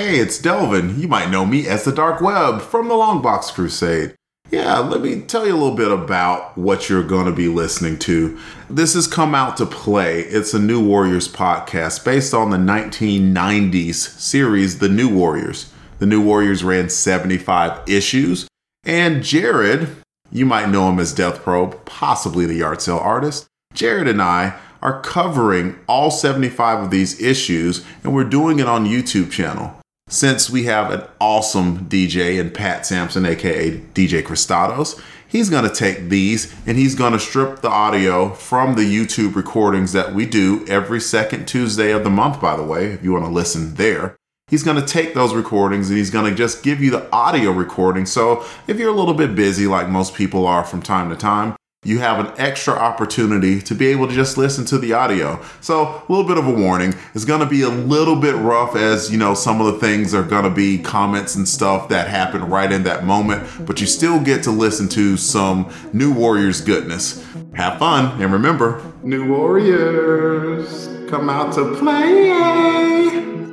Hey, it's Delvin. You might know me as the Dark Web from the Longbox Crusade. Yeah, let me tell you a little bit about what you're going to be listening to. This has come out to play. It's a New Warriors podcast based on the 1990s series, The New Warriors. The New Warriors ran 75 issues, and Jared, you might know him as Death Probe, possibly the yard sale artist. Jared and I are covering all 75 of these issues, and we're doing it on YouTube channel. Since we have an awesome DJ and Pat Sampson, aka DJ Cristados, he's going to take these and he's going to strip the audio from the YouTube recordings that we do every second Tuesday of the month, by the way, if you want to listen there. He's going to take those recordings and he's going to just give you the audio recording. So if you're a little bit busy, like most people are from time to time, you have an extra opportunity to be able to just listen to the audio. So, a little bit of a warning. It's going to be a little bit rough as, you know, some of the things are going to be comments and stuff that happen right in that moment, but you still get to listen to some New Warriors goodness. Have fun and remember, New Warriors come out to play.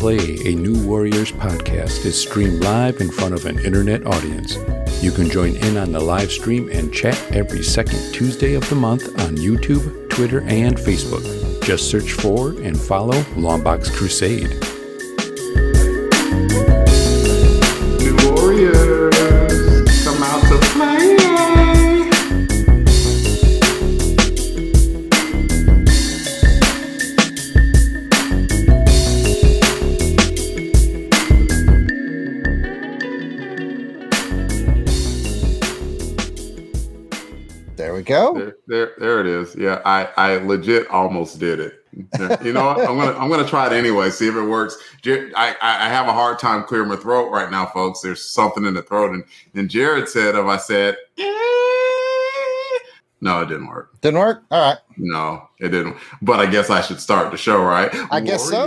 Play, a New Warriors podcast, is streamed live in front of an internet audience. You can join in on the live stream and chat every second Tuesday of the month on YouTube, Twitter, and Facebook. Just search for and follow Longbox Crusade. Is. Yeah, I, I legit almost did it. You know, what? I'm gonna, I'm gonna try it anyway. See if it works. Jer- I, I I have a hard time clearing my throat right now, folks. There's something in the throat, and and Jared said, if I said, "Eh," no, it didn't work. Didn't work. All right. No, it didn't. But I guess I should start the show, right? I guess so.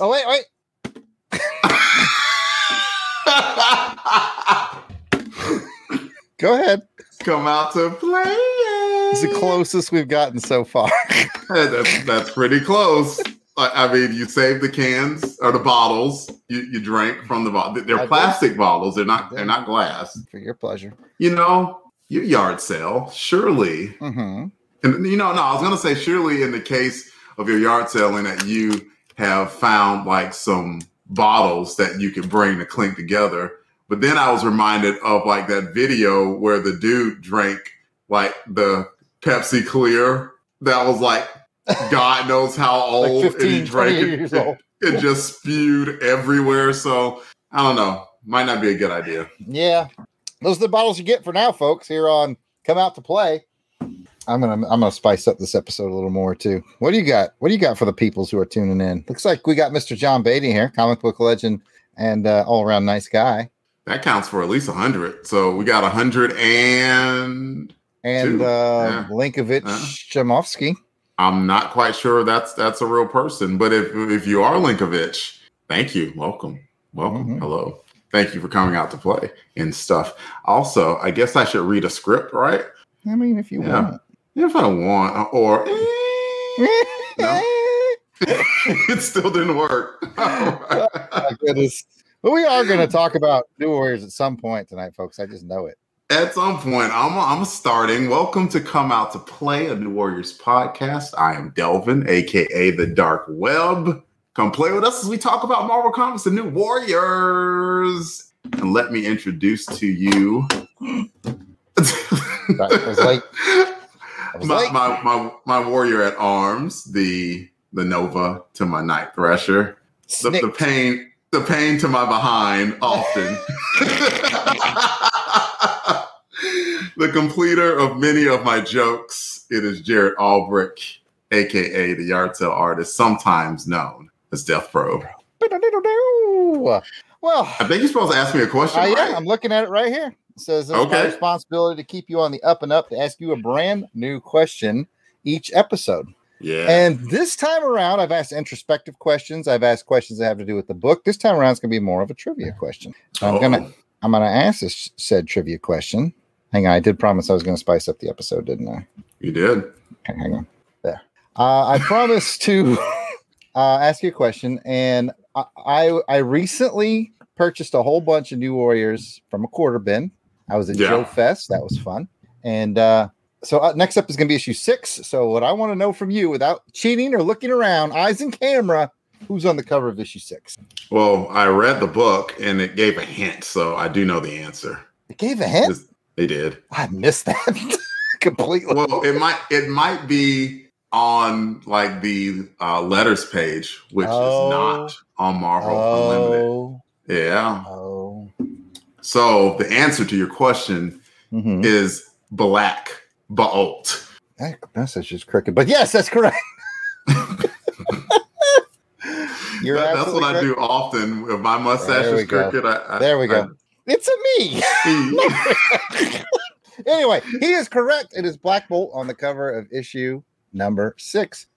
Oh wait, wait. Go ahead. Come out to play. It's the closest we've gotten so far. that's that's pretty close. I I mean, you save the cans or the bottles you, you drank from the bottle. They're did. plastic bottles. They're not. They're not glass. For your pleasure. You know, your yard sale. Surely, Mm-hmm. and you know, no, I was gonna say surely in the case of your yard selling that you have found like some bottles that you can bring to clink together. But then I was reminded of like that video where the dude drank like the Pepsi Clear that was like God knows how old Like and he drank it. It just spewed everywhere. So I don't know. Might not be a good idea. Yeah. Those are the bottles you get for now, folks, here on Come Out to Play. I'm gonna I'm gonna spice up this episode a little more too. What do you got? What do you got for the peoples who are tuning in? Looks like we got Mr. John Beatty here, comic book legend and uh, all around nice guy. That counts for at least 100. So we got 100 and And Two. uh Yeah. Linkovich. Chamovsky. I'm not quite sure that's that's a real person. But if if you are Linkovich, thank you. Welcome. Welcome. Mhm. Hello. Thank you for coming out to play and stuff. Also, I guess I should read a script, right? I mean, if you Yeah. want. If I want, or No. it still didn't work. Right. My goodness. But we are going to talk about New Warriors at some point tonight, folks. I just know it. At some point, I'm I'm starting. Welcome to Come Out to Play, a New Warriors podcast. I am Delvin, aka the Dark Web. Come play with us as we talk about Marvel Comics and New Warriors. And let me introduce to you. Right, was late. Was my, late. my my my warrior at arms, the the Nova to my Night Thrasher. The, the pain the pain to my behind often the completer of many of my jokes it is jared albrick aka the yard sale artist sometimes known as death probe Well, i think you're supposed to ask me a question I am. right? I'm looking at it right here. It says it's my Okay. responsibility to keep you on the up and up to ask you a brand new question each episode. yeah And this time around, I've asked introspective questions. I've asked questions that have to do with the book. This time around, it's going to be more of a trivia question. I'm Oh. gonna I'm going to ask this said trivia question. Hang on, I did promise I was going to spice up the episode, didn't I? You did. Okay, hang on. There. Uh, I promised to uh, ask you a question, and I, I I recently purchased a whole bunch of new Warriors from a quarter bin. I was at Yeah. Joe Fest. That was fun. And uh, so uh, next up is going to be issue six. So what I want to know from you, without cheating or looking around, eyes and camera, who's on the cover of issue six? Well, I read the book and it gave a hint, so I do know the answer. It gave a hint. It's- They did. I missed that completely. Well, it might it might be on like the uh, letters page, which Oh. is not on Marvel Unlimited. oh, Yeah. oh. So the answer to your question Mhm. is Black Bolt. That message is crooked, but yes, that's correct. You're That- that's what I do often. If my mustache is crooked, I, I, There we go. It's a me. Anyway, he is correct. It is Black Bolt on the cover of issue number six.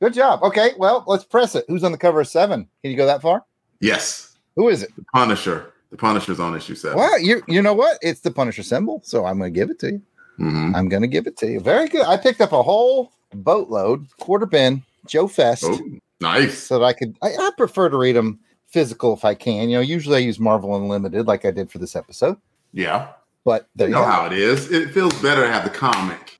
Good job. Okay, well, let's press it. Who's on the cover of seven? Can you go that far? yes, Who is it? the Punisher. The Punisher's on issue seven. Well, you you know what? It's the Punisher symbol, so I'm going to give it to you. Mhm. I'm going to give it to you. Very good. I picked up a whole boatload, quarter bin, Joe Fest. Oh, nice. so that I could. I, I prefer to read them physical if I can. You know, usually I use Marvel Unlimited like I did for this episode. Yeah, But there you you know go. how it is. It feels better to have the comic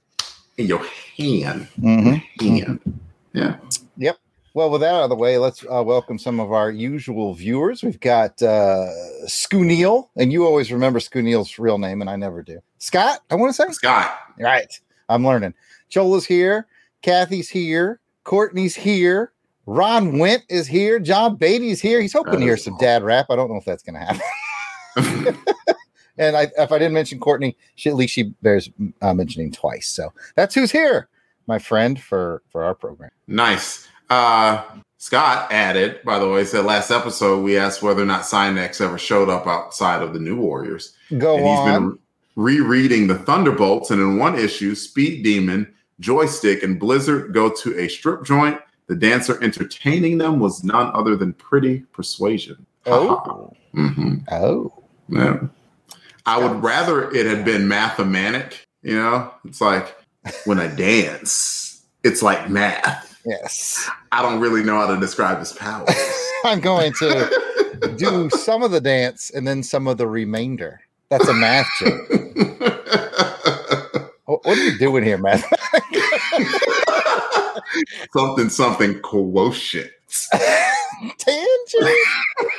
in your hand. Mhm. Hand. Yeah. Yep. Well, with that out of the way, let's uh, welcome some of our usual viewers. We've got uh, Scooneal, and you always remember Scooneal's real name, and I never do. Scott, I want to say. Scott. Right. I'm learning. Chola's here. Kathy's here. Courtney's here. Ron Went is here. John Beatty's here. He's hoping to hear some dad rap. I don't know if that's going to happen. And I, if I didn't mention Courtney, she, at least she bears uh, mentioning twice. So that's who's here, my friend, for for our program. nice. Uh, Scott added, by the way, said last episode we asked whether or not Psionex ever showed up outside of the New Warriors. Go and he's on. been rereading the Thunderbolts, and in one issue, Speed Demon, Joystick, and Blizzard go to a strip joint. The dancer entertaining them was none other than Pretty Persuasion. oh, hmm oh, Yeah. I would rather it had been mathematic. You know, it's like when I dance, it's like math. yes. I don't really know how to describe this power. I'm going to do some of the dance and then some of the remainder. That's a math joke. What, what are you doing here, math? something, something quotient. Tangent.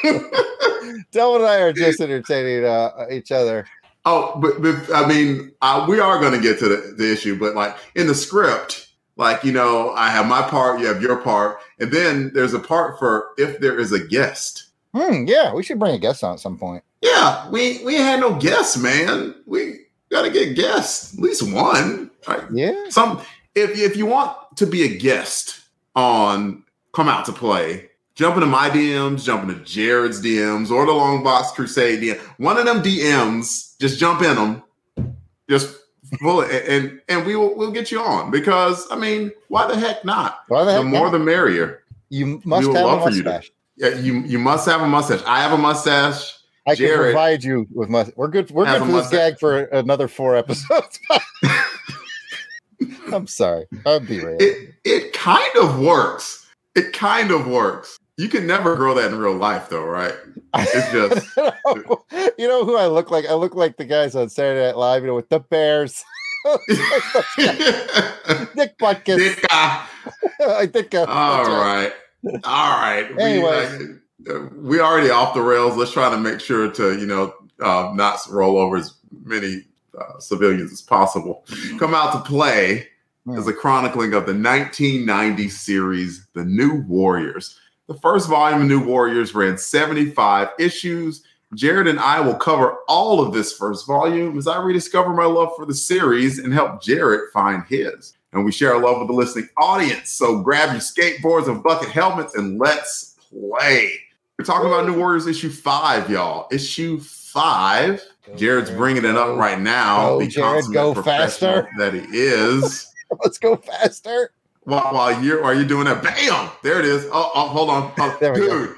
Del and I are just entertaining uh, each other. Oh, but, but I mean, uh, we are going to get to the, the issue, but like in the script, like, you know, I have my part, you have your part, and then there's a part for if there is a guest. Hmm, yeah, we should bring a guest on at some point. Yeah, we we had no guests, man. We got to get guests, at least one. Right? Yeah. Some if if you want to be a guest on Come Out to Play, jump into my DMs, jump into Jared's DMs, or the Long Box Crusade DM. One of them DMs, just jump in them, just full it, and and we will we'll get you on because I mean, why the heck not? Why the heck The more not? the merrier. you must have a for you to- mustache. Yeah, you you must have a mustache. I have a mustache. I can Jared provide you with mustache. We're good. We're good for this mustache. gag for another four episodes. I'm sorry. I'll be real. It it kind of works. It kind of works. You can never grow that in real life, though, right? It's just you know who I look like? I look like the guys on Saturday Night Live, you know, with the Bears. Nick Butkus. Dick, uh, I think. Uh, all that's right, all right. We, Anyways. uh, we already off the rails. Let's try to make sure to you know uh, not roll over as many uh, civilians as possible. Come out to play is hmm. a chronicling of the 1990 series, The New Warriors. The first volume of New Warriors ran 75 issues. Jared and I will cover all of this first volume as I rediscover my love for the series and help Jared find his. And we share our love with the listening audience. So grab your skateboards and bucket helmets and let's play. We're talking about New Warriors issue five, y'all. Issue five. Jared's bringing it up right now. Go, the Jared, go faster. That he is. Let's go faster. While, while you're are you doing that? Bam! There it is. Oh, oh hold on. Oh, we go. dude.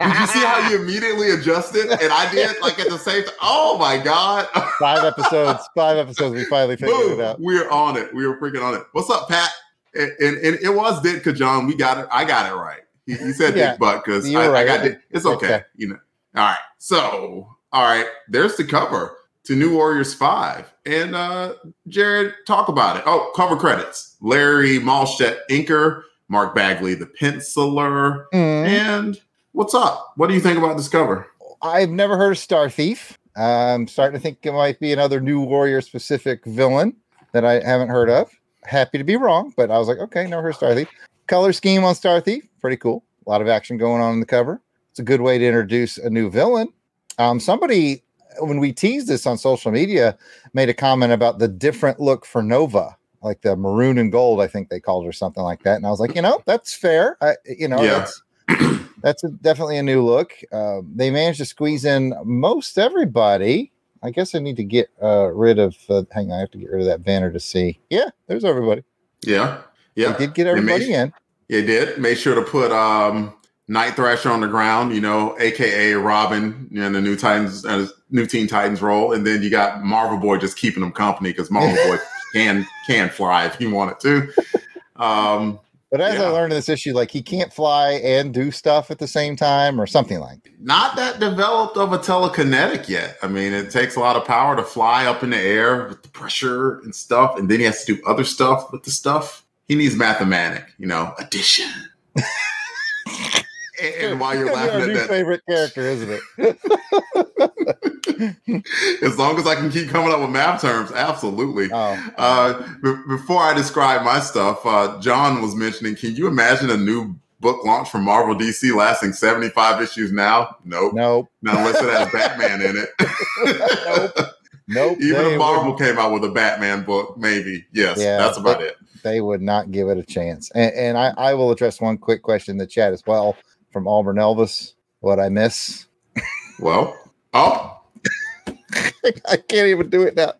Did you see how you immediately adjusted? And I did like at the same time. Oh my God. five episodes, five episodes. We finally figured Boom. it out. We're on it. We were freaking on it. What's up, Pat? And, and, and it was Ditka John. We got it. I got it right. He, he said Yeah, Dick Butt because I, were I got it. It's okay. Okay. You know. All right. So, all right. There's the cover to New Warriors 5. And uh Jared, talk about it. Oh, cover credits. Larry Mahlstedt, inker, Mark Bagley, the penciler. Mm. And what's up? What do you think about this cover? I've never heard of Star Thief. I'm starting to think it might be another new warrior specific villain that I haven't heard of. Happy to be wrong, but I was like, okay, never heard of Star Thief. Color scheme on Star Thief, pretty cool. A lot of action going on in the cover. It's a good way to introduce a new villain. Um, somebody, when we teased this on social media, made a comment about the different look for Nova, like the maroon and gold, I think they called her something like that. And I was like, you know, that's fair. I, you know, Yeah. that's that's a, definitely a new look. Uh, they managed to squeeze in most everybody. I guess I need to get uh, rid of. Uh, hang on, I have to get rid of that banner to see. Yeah, there's everybody. Yeah. Yeah. They did get They everybody made- in. It did. Made sure to put um Night Thrasher on the ground, you know, aka Robin in the new Titans, uh, new Teen Titans role, and then you got Marvel Boy just keeping them company because Marvel Boy can can fly if he wanted to. Um, But as I learned in this issue, like he can't fly and do stuff at the same time, or something like. that. not that developed of a telekinetic yet. I mean, it takes a lot of power to fly up in the air with the pressure and stuff, and then he has to do other stuff with the stuff. He needs mathematic, you know, addition. and, and while you're It's gonna be laughing our at that, favorite character, isn't it? as long as I can keep coming up with math terms, absolutely. Oh, Uh, be- before I describe my stuff, uh, John was mentioning, can you imagine a new book launch from Marvel DC lasting 75 issues now? Nope. nope, Not unless it has Batman in it. nope, nope. Even if Marvel would- came out with a Batman book, maybe. Yes, Yeah, that's about but- it. they would not give it a chance. And, and I, I will address one quick question in the chat as well from Auburn Elvis. What I miss? Well, oh, I can't even do it now.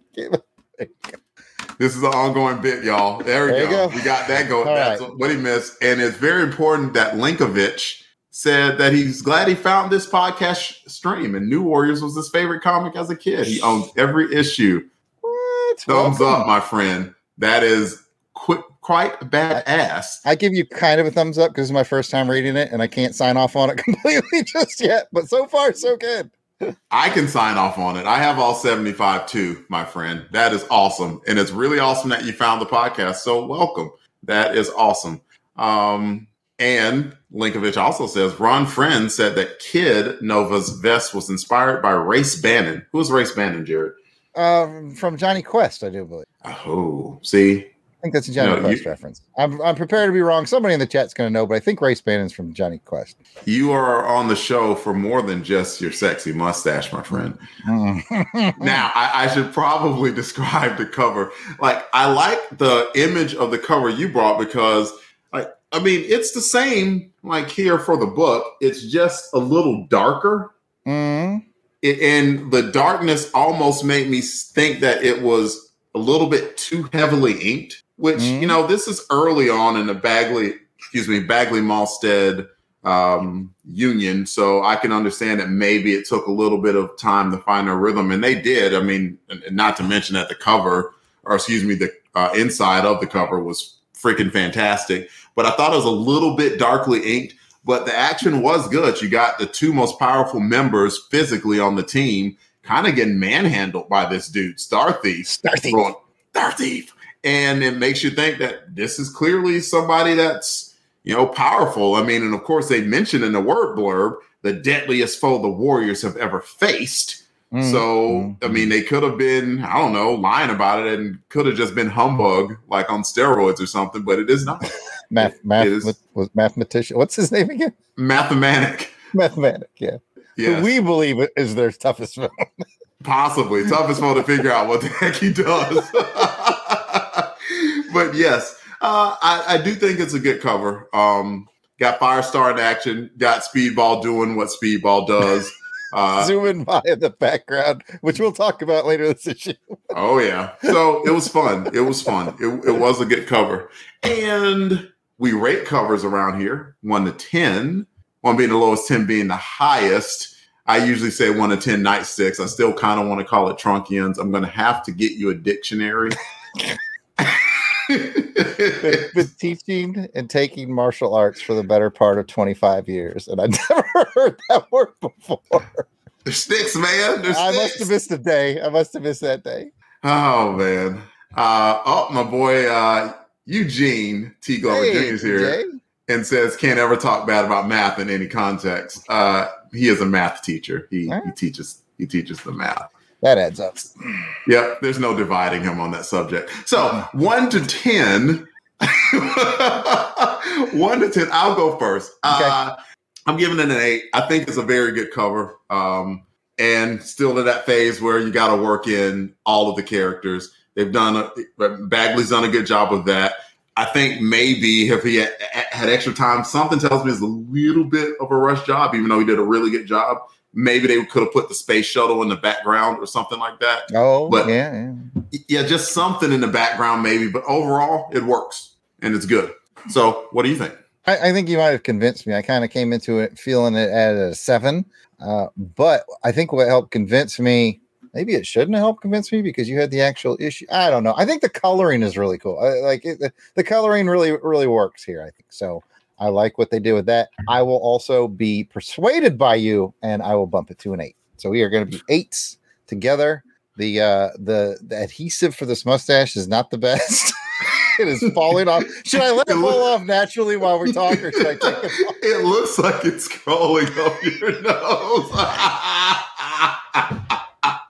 This is an ongoing bit, y'all. There we There go. go. We got that going. All That's what he missed. And it's very important that Linkovich said that he's glad he found this podcast stream and New Warriors was his favorite comic as a kid. He owns every issue. What? Thumbs Welcome. up, my friend. That is quite badass. I give you kind of a thumbs up because it's my first time reading it and I can't sign off on it completely just yet. But so far, so good. I can sign off on it. I have all 75 too, my friend. That is awesome. And it's really awesome that you found the podcast. So welcome. That is awesome. Um, and Linkovich also says Ron Friend said that Kid Nova's vest was inspired by Race Bannon. Who is Race Bannon, Jared? Um, from Jonny Quest, I do believe. Oh, see, think that's a Jonny No, you- Quest reference. I'm, I'm prepared to be wrong. Somebody in the chat's going to know, but I think Race Bannon's from Jonny Quest. you are on the show for more than just your sexy mustache, my friend. now I, I should probably describe the cover like i like the image of the cover you brought because like i mean it's the same like here for the book it's just a little darker Mm, it, and the darkness almost made me think that it was a little bit too heavily inked which Mhm. you know this is early on in the bagley excuse me bagley mahlstedt um, union so i can understand that maybe it took a little bit of time to find a rhythm and they did i mean not to mention that the cover or excuse me the uh, inside of the cover was freaking fantastic but i thought it was a little bit darkly inked but the action was good. You got the two most powerful members physically on the team kind of getting manhandled by this dude, Star Thief. Star Thief. Star Thief. And it makes you think that this is clearly somebody that's, you know, powerful. I mean, and of course, they mentioned in the word blurb the deadliest foe the Warriors have ever faced. Mm, So, I mean, they could have been, I don't know, lying about it and could have just been humbug, like on steroids or something, but it is not. math, math, is- was mathematician. What's his name again? Mathematic. Mathematic. Yeah. Yes. Who we believe is their toughest villain. Possibly. Toughest one to figure out what the heck he does. but yes, uh, I, I do think it's a good cover. Um, got Firestar in action, got Speedball doing what Speedball does. Uh, Zooming by in the background, which we'll talk about later this issue. oh, yeah. So it was fun. It was fun. It, it was a good cover. And we rate covers around here one to 10. one being the lowest, 10 being the highest. I usually say one to 10 nightsticks. I still kind of want to call it trunkians. I'm going to have to get you a dictionary. been, been teaching and taking martial arts for the better part of 25 years, and I never heard that word before. They're sticks, man. They're I sticks. must have missed a day. I must have missed that day. Oh man. Uh, oh, my boy uh, Eugene T. Glover Jr. is here Jay. and says can't ever talk bad about math in any context. Uh, he is a math teacher. He, he teaches he teaches the math. That adds up. Yep, there's no dividing him on that subject. So one to ten, one to ten. I'll go first. Uh, I'm giving it an eight. I think it's a very good cover, um, and still in that phase where you got to work in all of the characters. They've done a, Bagley's done a good job of that. I think maybe if he had, had extra time, something tells me it's a little bit of a rush job, even though he did a really good job. Maybe they could have put the space shuttle in the background or something like that Oh, But- yeah, yeah. yeah, just something in the background, maybe, but overall, it works and it's good. So, what do you think? I, I think you might have convinced me. I kind of came into it feeling it at a seven, uh, but I think what helped convince me, maybe it shouldn't have helped convince me because you had the actual issue. I don't know. I think the coloring is really cool. I, like it, the, the coloring really, really works here. I think so. I like what they did with that. I will also be persuaded by you, and I will bump it to an eight. So we are going to be eights together. The uh, the the adhesive for this mustache is not the best. it is falling off. Should I let it It fall look- off naturally while we talk, or should I take it off? It looks like it's crawling up your nose.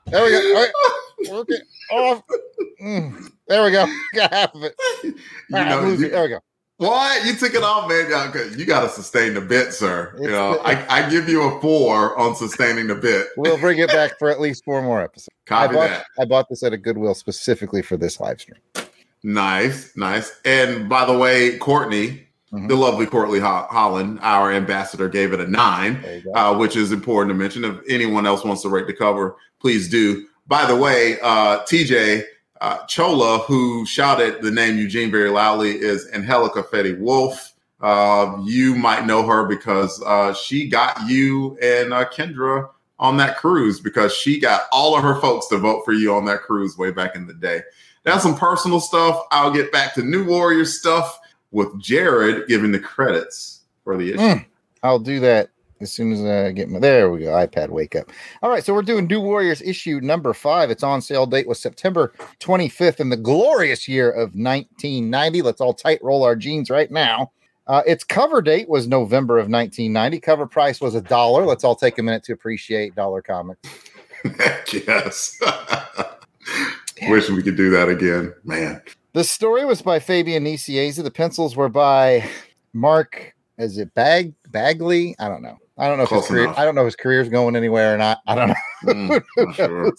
There we go. All right. Work it off. Mm, there we go. Got half of it. All right, know, you- there we go. What? You took it off, man. You got to sustain the bit, sir. You know, I, I give you a four on sustaining the bit. We'll bring it back for at least four more episodes. I Copy bought, that. I bought this at a Goodwill specifically for this live stream. Nice, nice. And by the way, Courtney, Mhm. the lovely Courtney Ho- Holland, our ambassador, gave it a nine. There you go. uh, which is important to mention. If anyone else wants to rate the cover, please do. By the way, uh, TJ uh, Chola, who shouted the name Eugene very loudly, is Angelica Fetty Wolf. Uh, you might know her because uh, she got you and uh, Kendra on that cruise because she got all of her folks to vote for you on that cruise way back in the day. That's some personal stuff. I'll get back to New Warrior stuff with Jared giving the credits for the issue. Mm. I'll do that as soon as I get my. There we go. iPad wake up. All right, so we're doing New Warriors issue number five. Its on sale date was September 25th in the glorious year of 1990. Let's all tight roll our jeans right now. Uh, its cover date was November of 1990. Cover price was a dollar. Let's all take a minute to appreciate dollar comics. yes. Wish we could do that again, man. The story was by Fabian Nicieza. The pencils were by Mark. Is it Bag Bagley? I don't know. I don't know if his career. enough. I don't know if his career's going anywhere or not. I don't know. Mm, sure.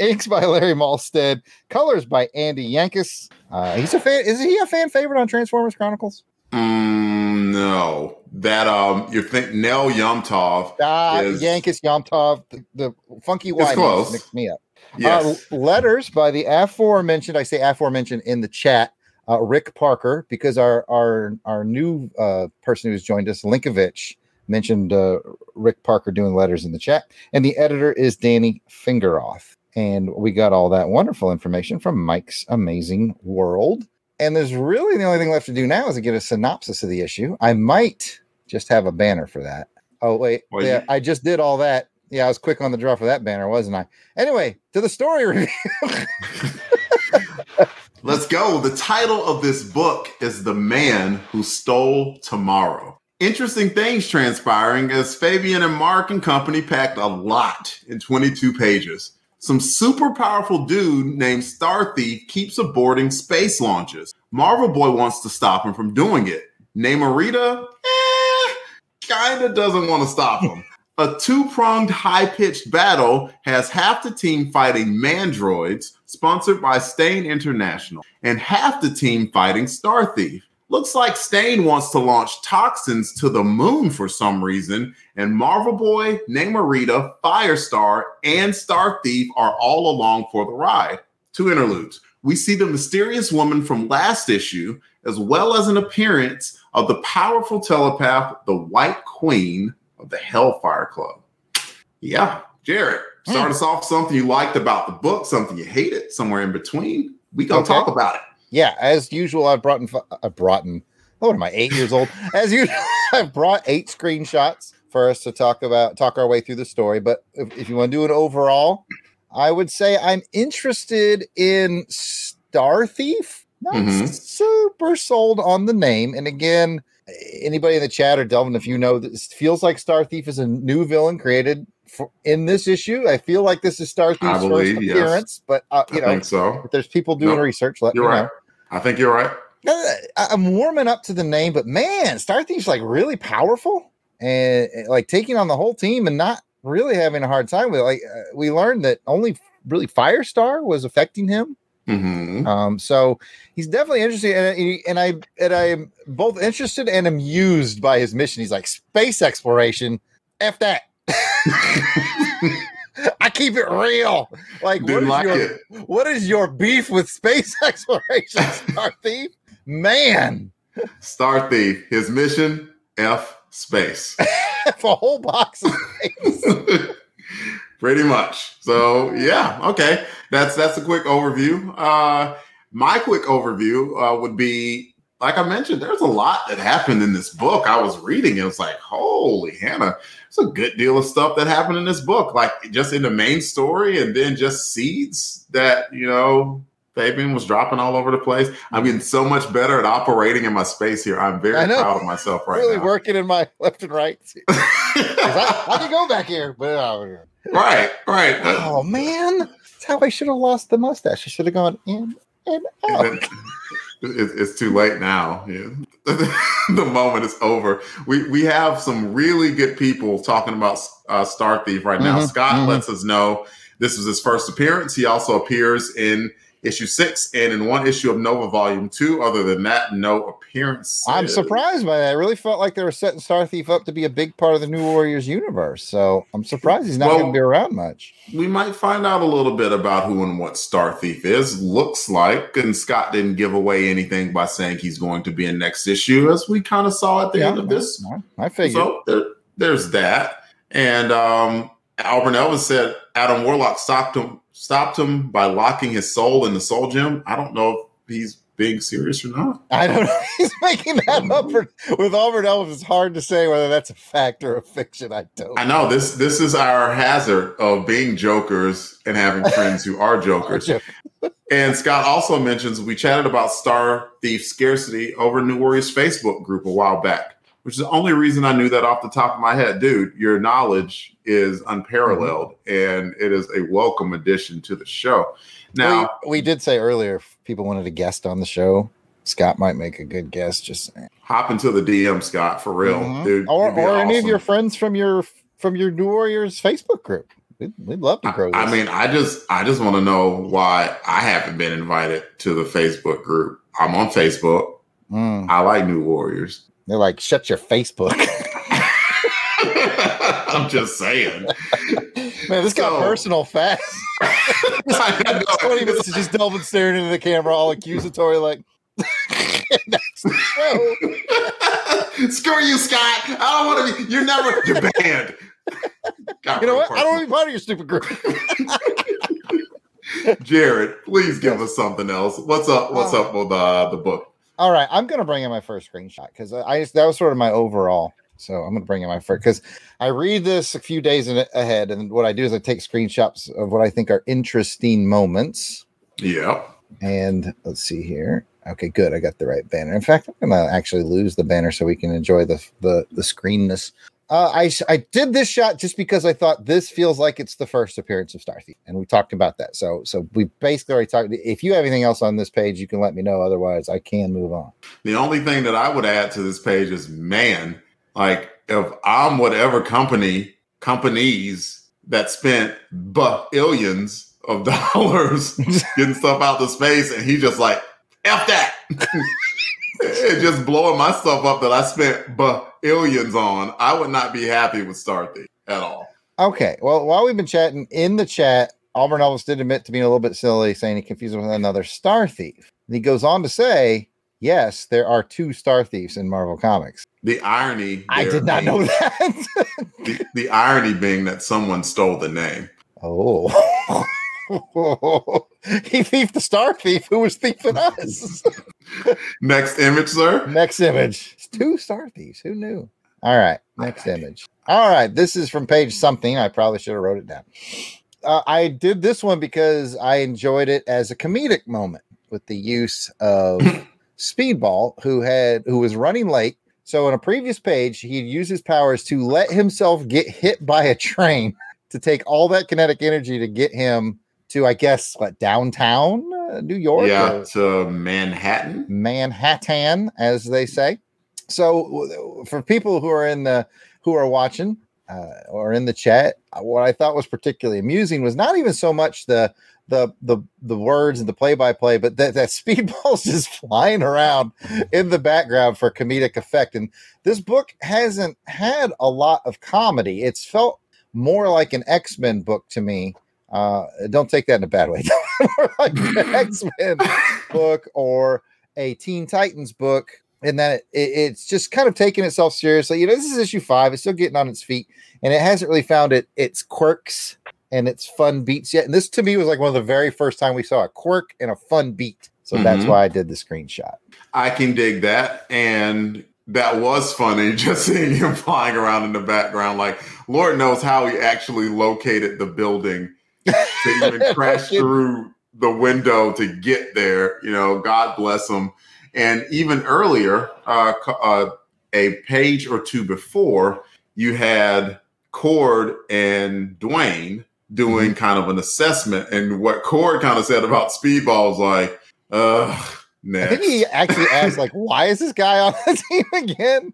Inks by Larry Mahlstedt. Colors by Andy Yanchus. Uh, he's a fan. Is he a fan favorite on Transformers Chronicles? Mm, no, that um, you think Nel Yomtov? Uh, Is- Yanchus Yomtov. The, the funky Y close. mixed me up. Yes, Uh, letters by the aforementioned, I say aforementioned in the chat, uh, Rick Parker, because our our our new uh, person who's joined us, Linkovich, mentioned uh, Rick Parker doing letters in the chat, and the editor is Danny Fingeroth. And we got all that wonderful information from Mike's Amazing World. And there's really the only thing left to do now is to get a synopsis of the issue. I might just have a banner for that. Oh wait, Well, yeah, you- I just did all that. Yeah, I was quick on the draw for that banner, wasn't I? Anyway, to the story review. let's go. The title of this book is "The Man Who Stole Tomorrow." Interesting things transpiring as Fabian and Mark and company packed a lot in 22 pages. Some super powerful dude named Star Thief keeps aborting space launches. Marvel Boy wants to stop him from doing it. Namorita, eh, kinda doesn't want to stop him. A two-pronged high-pitched battle has half the team fighting mandroids, sponsored by Stane International, and half the team fighting Star Thief. Looks like Stane wants to launch toxins to the moon for some reason, and Marvel Boy, Namorita, Firestar, and Star Thief are all along for the ride. Two interludes. We see the mysterious woman from last issue, as well as an appearance of the powerful telepath, the White Queen, of the Hellfire Club. Yeah, Jared, start Hmm. us off something you liked about the book, something you hated, somewhere in between. We gonna Okay. talk about it. Yeah, as usual, I've brought in, I've brought in, oh, what am I, eight years old? As usual, I've brought eight screenshots for us to talk about, talk our way through the story. But if, if you want to do an overall, I would say I'm interested in Star Thief. Not Mhm. super sold on the name. And again, anybody in the chat or Delvin, if you know, this feels like Star Thief is a new villain created for, in this issue. I feel like this is Star Thief's believe, first yes. appearance, but uh, you I know, think so. if there's people doing research, let You're me know. I think you're right. I- I'm warming up to the name, but man, Star Thief's like really powerful and, like taking on the whole team and not really having a hard time with it. Like uh, we learned that only really Firestar was affecting him. hmm Um, so he's definitely interesting, and, and I and I'm both interested and amused by his mission. He's like space exploration. F that. I keep it real. Like, what like your, it. what is your beef with space exploration, Star Thief? Man, Star Thief, his mission, F space. F a whole box of space. Pretty much. So yeah, okay. That's that's a quick overview. Uh my quick overview uh, would be like I mentioned, there's a lot that happened in this book. I was reading it, was like, holy Hannah, there's a good deal of stuff that happened in this book, like just in the main story, and then just seeds that you know Fabian was dropping all over the place. I'm getting so much better at operating in my space here. I'm very proud of myself right really now. Really working in my left and right. I, I can go back here, but uh, right, right. oh man, that's how I should have lost the mustache. I should have gone in and out. It- it's too late now. Yeah. the moment is over. We we have some really good people talking about uh, Star Thief right now. Mhm, Scott mhm. lets us know this was his first appearance. He also appears in issue six and in one issue of Nova Volume Two. Other than that, no appearance. I'm surprised by that. I really felt like they were setting Star Thief up to be a big part of the New Warriors universe. So I'm surprised he's not Well- going to be around much. We might find out a little bit about who and what Star Thief is. Looks like, and Scott didn't give away anything by saying he's going to be in next issue, as we kind of saw at the end of this I figured. So there, there's that. And um, Albert Elvis said Adam Warlock stopped him stopped him by locking his soul in the soul gem. I don't know if he's being serious or not. I don't know. He's making that up for, with Albert Elvis. It's hard to say whether that's a fact or a fiction. I don't. I know this this is our hazard of being jokers and having friends who are jokers. And Scott also mentions we chatted about Star Thief scarcity over New Warriors Facebook group a while back, which is the only reason I knew that off the top of my head. Dude, your knowledge is unparalleled and it is a welcome addition to the show. Now, we, we did say earlier if people wanted a guest on the show, Scott might make a good guest. Just saying. hop into the DM, Scott, for real, Mhm. dude. or or any of your friends from your from your New Warriors Facebook group. We'd, we'd love to grow. This. I mean, I just I just want to know why I haven't been invited to the Facebook group. I'm on Facebook. Mm. I like New Warriors. They're like, shut your Facebook. I'm just saying. Man, this got So- personal fast. I 20 minutes of just Delvin staring into the camera, all accusatory, like, that's the show. Screw you, Scott. I don't want to be. You're never. You're banned. Got You know real what? I don't want to be part of your stupid group. Jared, please give us something else. What's up? What's Oh. up with uh, the book? All right, I'm gonna bring in my first screenshot because I just that was sort of my overall. So I'm gonna bring in my first because I read this a few days in, ahead, and what I do is I take screenshots of what I think are interesting moments. Yeah. And let's see here. Okay, good. I got the right banner. In fact, I'm gonna actually lose the banner so we can enjoy the the the screenness. Uh, I I did this shot just because I thought this feels like it's the first appearance of Star and we talked about that. So so we basically already talked. If you have anything else on this page, you can let me know. Otherwise, I can move on. The only thing that I would add to this page is, man, like if I'm whatever company companies that spent billions of dollars getting stuff out to space, and he just like f that, and just blowing my stuff up that I spent billions on, I would not be happy with Star Thief at all. Okay. Well, while we've been chatting in the chat, Auburn Elvis did admit to being a little bit silly, saying he confused him with another Star Thief. And he goes on to say, yes, there are two Star Thieves in Marvel Comics. The irony. I did not know that. the, the irony being that someone stole the name. Oh. he thieved the star thief who was thieving us. Next image, sir. Next image. It's two star thieves. Who knew? All right. Next image. All right. This is from page something. I probably should have wrote it down. Uh, I did this one because I enjoyed it as a comedic moment with the use of Speedball, who had who was running late. So in a previous page, he'd use his powers to let himself get hit by a train to take all that kinetic energy to get him to, I guess, what downtown uh, New York? Yeah, or- to Manhattan. Manhattan, as they say. So, for people who are in the who are watching uh, or in the chat, uh, what I thought was particularly amusing was not even so much the the the the words and the play by play, but that that speedball's just flying around in the background for comedic effect. And this book hasn't had a lot of comedy. It's felt more like an X Men book to me. Uh, don't take that in a bad way. like X Men book or a Teen Titans book, and that it, it's just kind of taking itself seriously. You know, this is issue five; it's still getting on its feet, and it hasn't really found it its quirks and its fun beats yet. And this to me was like one of the very first time we saw a quirk and a fun beat. So that's Mhm. why I did the screenshot. I can dig that. And that was funny just seeing him flying around in the background. Like, Lord knows how he actually located the building to even crash through the window to get there. You know, God bless him. And even earlier, uh, uh, a page or two before, you had Chord and Dwayne doing kind of an assessment. And what Chord kind of said about Speedball was like, uh, I think he actually asked, like, why is this guy on the team again?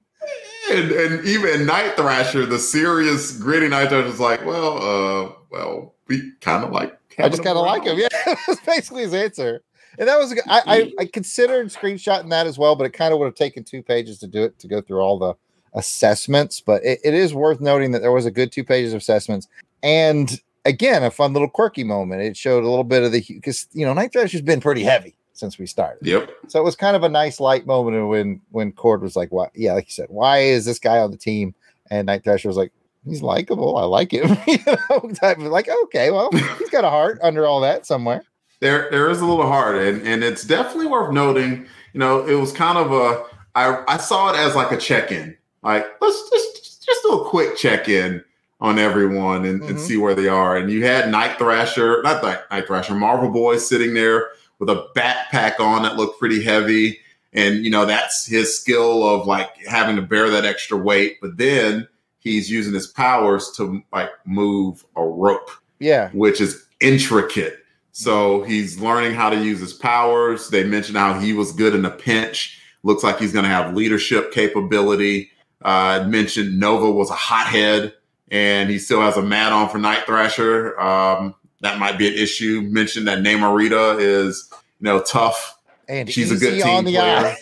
and, and even Night Thrasher, the serious, gritty Night Thrasher, was like, well, uh, well, we kind of like. I just kind of like him. Yeah, that's basically his answer. And that was, a good- I, I, I considered screenshotting that as well, but it kind of would have taken two pages to do it to go through all the assessments. But it, it is worth noting that there was a good two pages of assessments. And again, a fun little quirky moment. It showed a little bit of the, because, you know, Night Thrasher's been pretty heavy since we started. Yep. So it was kind of a nice light moment when when Chord was like, "Why? Yeah, like you said, why is this guy on the team?" And Night Thrasher was like, "He's likable. I like him." you know, type of like, okay, well, he's got a heart under all that somewhere. There, there is a little heart, and and it's definitely worth noting. You know, it was kind of a. I I saw it as like a check in. Like let's just just do a quick check in on everyone and, and Mhm. see where they are. And you had Night Thrasher, not Night, Night Thrasher, Marvel Boy sitting there with a backpack on that looked pretty heavy. And you know that's his skill of like having to bear that extra weight. But then he's using his powers to like move a rope Yeah, which is intricate. So he's learning how to use his powers. They mentioned how he was good in a pinch. Looks like he's going to have leadership capability. Uh, mentioned Nova was a hothead, and he still has a mat on for Night Thrasher. Um, that might be an issue. Mentioned that Namorita is, you know, tough, and She's a good team on the player.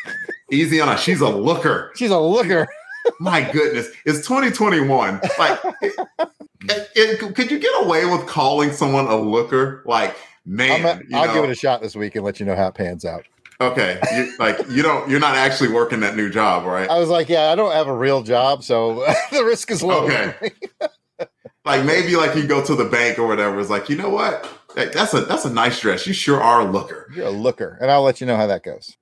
easy on her. She's a looker. She's a looker. My goodness, it's 2021. Like, it- it- could you get away with calling someone a looker? Like, man, I'm a, you I'll know? give it a shot this week and let you know how it pans out. Okay, you, like you don't, you're not actually working that new job, right? I was like, yeah, I don't have a real job, so the risk is low. Okay. Like maybe like you go to the bank or whatever. It's like you know what? That's a that's a nice dress. You sure are a looker. You're a looker, and I'll let you know how that goes.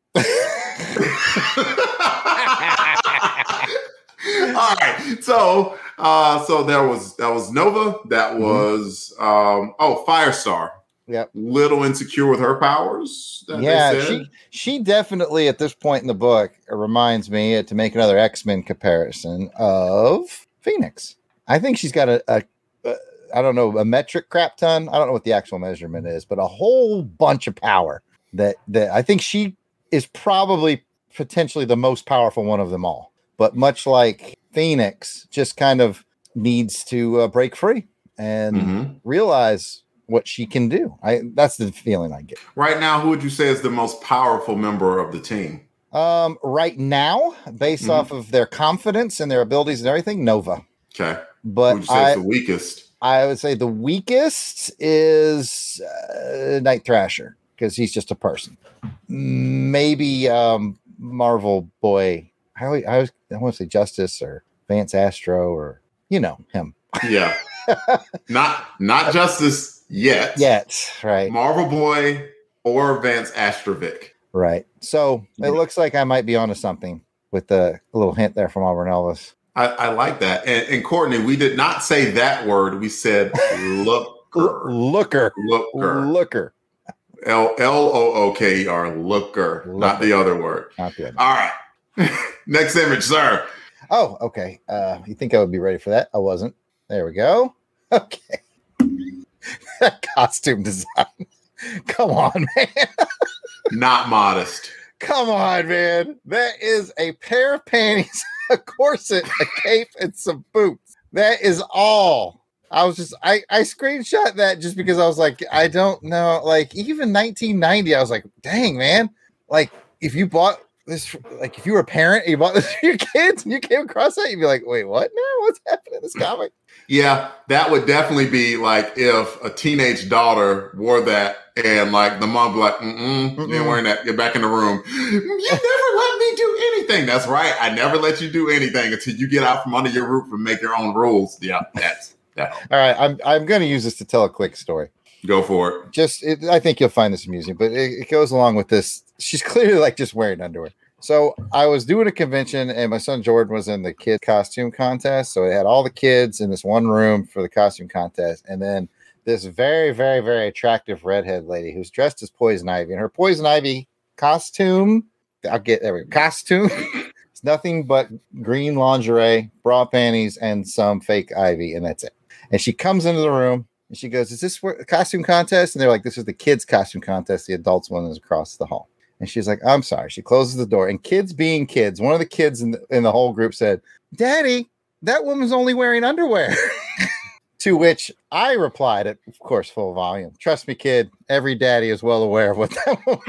All right. So uh so there was that was Nova. That Mhm. was um oh Firestar. Yep. Little insecure with her powers. that they yeah, she she definitely at this point in the book reminds me uh, to make another X Men comparison of Phoenix. I think she's got a, a, a I don't know a metric crap ton. I don't know what the actual measurement is, but a whole bunch of power that that I think she is probably potentially the most powerful one of them all. But much like Phoenix, just kind of needs to uh, break free and Mhm. realize what she can do. I that's the feeling I get. Right now, who would you say is the most powerful member of the team? Um, right now, based Mhm. off of their confidence and their abilities and everything, Nova. Okay. But would you say I, is the weakest? I would say the weakest is uh, Night Thrasher because he's just a person. Maybe um, Marvel Boy. I always, I, always, I want to say Justice or Vance Astro or You know him. Yeah. not not Justice yet. Yet, right? Marvel Boy or Vance Astrovic. Right. So it looks like I might be onto something with the little hint there from Auburn Elvis. I, I like that. And, and Courtney, we did not say that word. We said looker. Looker. Looker. Looker. L L O O K E R. Looker. Not the other word. Not good. All right. Next image, sir. Oh, okay. Uh, you think I would be ready for that? I wasn't. There we go. Okay. that costume design. Come on, man. Not modest. Come on, man. That is a pair of panties, a corset, a cape, and some boots. That is all. I was just I I screenshot that just because I was like, I don't know. Like even 1990, I was like, dang man. Like if you bought this like if you were a parent and you bought this for your kids and you came across that, you'd be like, wait, what? now what's happening in this comic? Yeah, that would definitely be like if a teenage daughter wore that and like the mom be like, mm-mm, you ain't Mm-mm. wearing that. Get back in the room. You never let me do anything. That's right. I never let you do anything until you get out from under your roof and make your own rules. Yeah, that's that. All right, I'm I'm gonna use this to tell a quick story. Go for it. just it, I think you'll find this amusing, but it, it goes along with this. She's clearly like just wearing underwear. So I was doing a convention and my son Jordan was in the kid costume contest. So it had all the kids in this one room for the costume contest. And then this very, very, very attractive redhead lady who's dressed as Poison Ivy. And her Poison Ivy costume, I'll get we Costume. it's nothing but green lingerie, bra panties, and some fake ivy, and that's it. And she comes into the room and she goes, Is this where- costume contest? And they're like, This is the kids' costume contest. The adults one is across the hall. And she's like, I'm sorry. She closes the door. And kids being kids, one of the kids in the, in the whole group said, Daddy, that woman's only wearing underwear. to which I replied, at, of course, full volume. Trust me, kid, every daddy is well aware of what that woman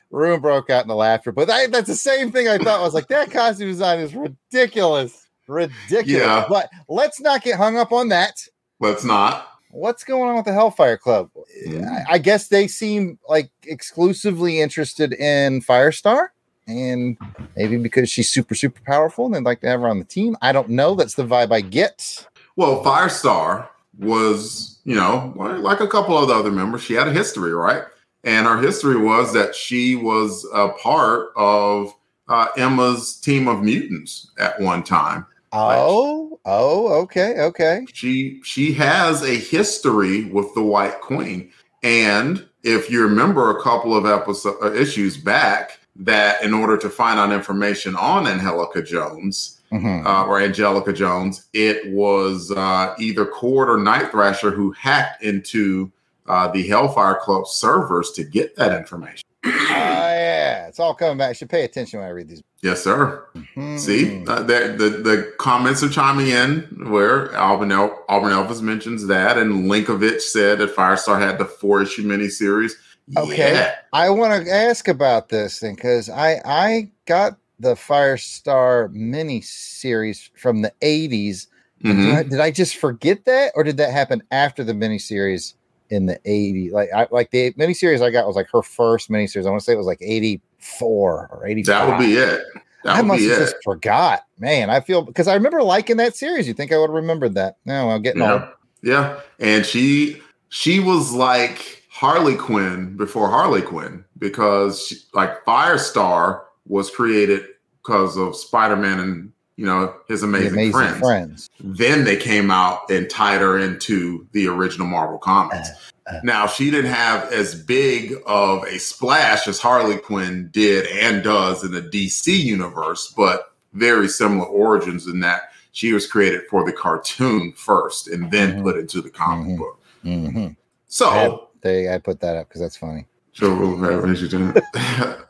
room broke out in the laughter. But I, that's the same thing I thought. I was like, that costume design is ridiculous. Ridiculous. Yeah. But let's not get hung up on that. Let's not. What's going on with the Hellfire Club? I, I guess they seem like exclusively interested in Firestar. And maybe because she's super, super powerful and they'd like to have her on the team. I don't know. That's the vibe I get. Well, Firestar was, you know, like a couple of the other members, she had a history, right? And her history was that she was a part of uh, Emma's team of mutants at one time. Oh, oh, okay, okay. She she has a history with the White Queen, and if you remember a couple of episode uh, issues back, that in order to find out information on Angelica Jones, Mhm. uh, or Angelica Jones, it was uh, either Chord or Night Thrasher who hacked into uh, the Hellfire Club servers to get that information. Ah, yeah, it's all coming back. I should pay attention when I read these. Yes, sir. Mhm. See, uh, the, the the comments are chiming in where Auburn, El- Auburn Elvis mentions that, and Linkovich said that Firestar had the four issue miniseries. Okay. Yeah. I want to ask about this thing because I I got the Firestar mini series from the 80s. Did, Mhm. I, did I just forget that, or did that happen after the miniseries in the 80s? Like I like the miniseries I got was like her first miniseries. I want to say it was like 84 or 85. That would be it. That I must have it. just forgot. Man, I feel because I remember liking that series. You think I would have remembered that? No, I'm getting old. Yeah. yeah. And she she was like Harley Quinn before Harley Quinn because she, like Firestar was created because of Spider-Man and you know his amazing, amazing friends. friends. Then they came out and tied her into the original Marvel comics. uh. now she didn't have as big of a splash as Harley Quinn did and does in the DC universe, but very similar origins in that she was created for the cartoon first and then Mhm. put into the comic Mhm. book. hmm So, They I put that up because that's funny. so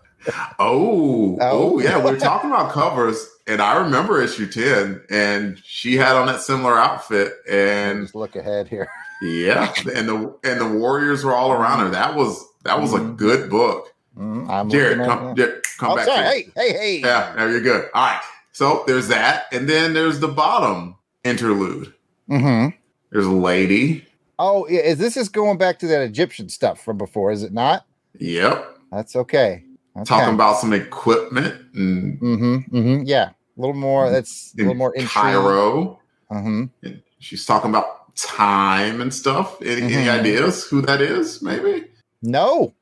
oh, oh, Oh. yeah, we were talking about covers, and I remember issue 10, and she had on that similar outfit, and Just look ahead here. yeah, and the and the warriors were all around her. That was that was a Mhm. good book. Mhm, I'm Jared, come. Jared, come Oh, back. sorry. Hey, hey, hey. Yeah, now you're good. All right. So there's that, and then there's the bottom interlude. hmm There's a lady. Oh, is this is going back to that Egyptian stuff from before? Is it not? Yep. That's okay. Okay. Talking about some equipment and Mm-hmm. Mm-hmm. Yeah. A little more. That's a little more intrigue. Cairo. Mhm. And she's talking about time and stuff. Any, any Mhm. ideas who that is? Maybe. No.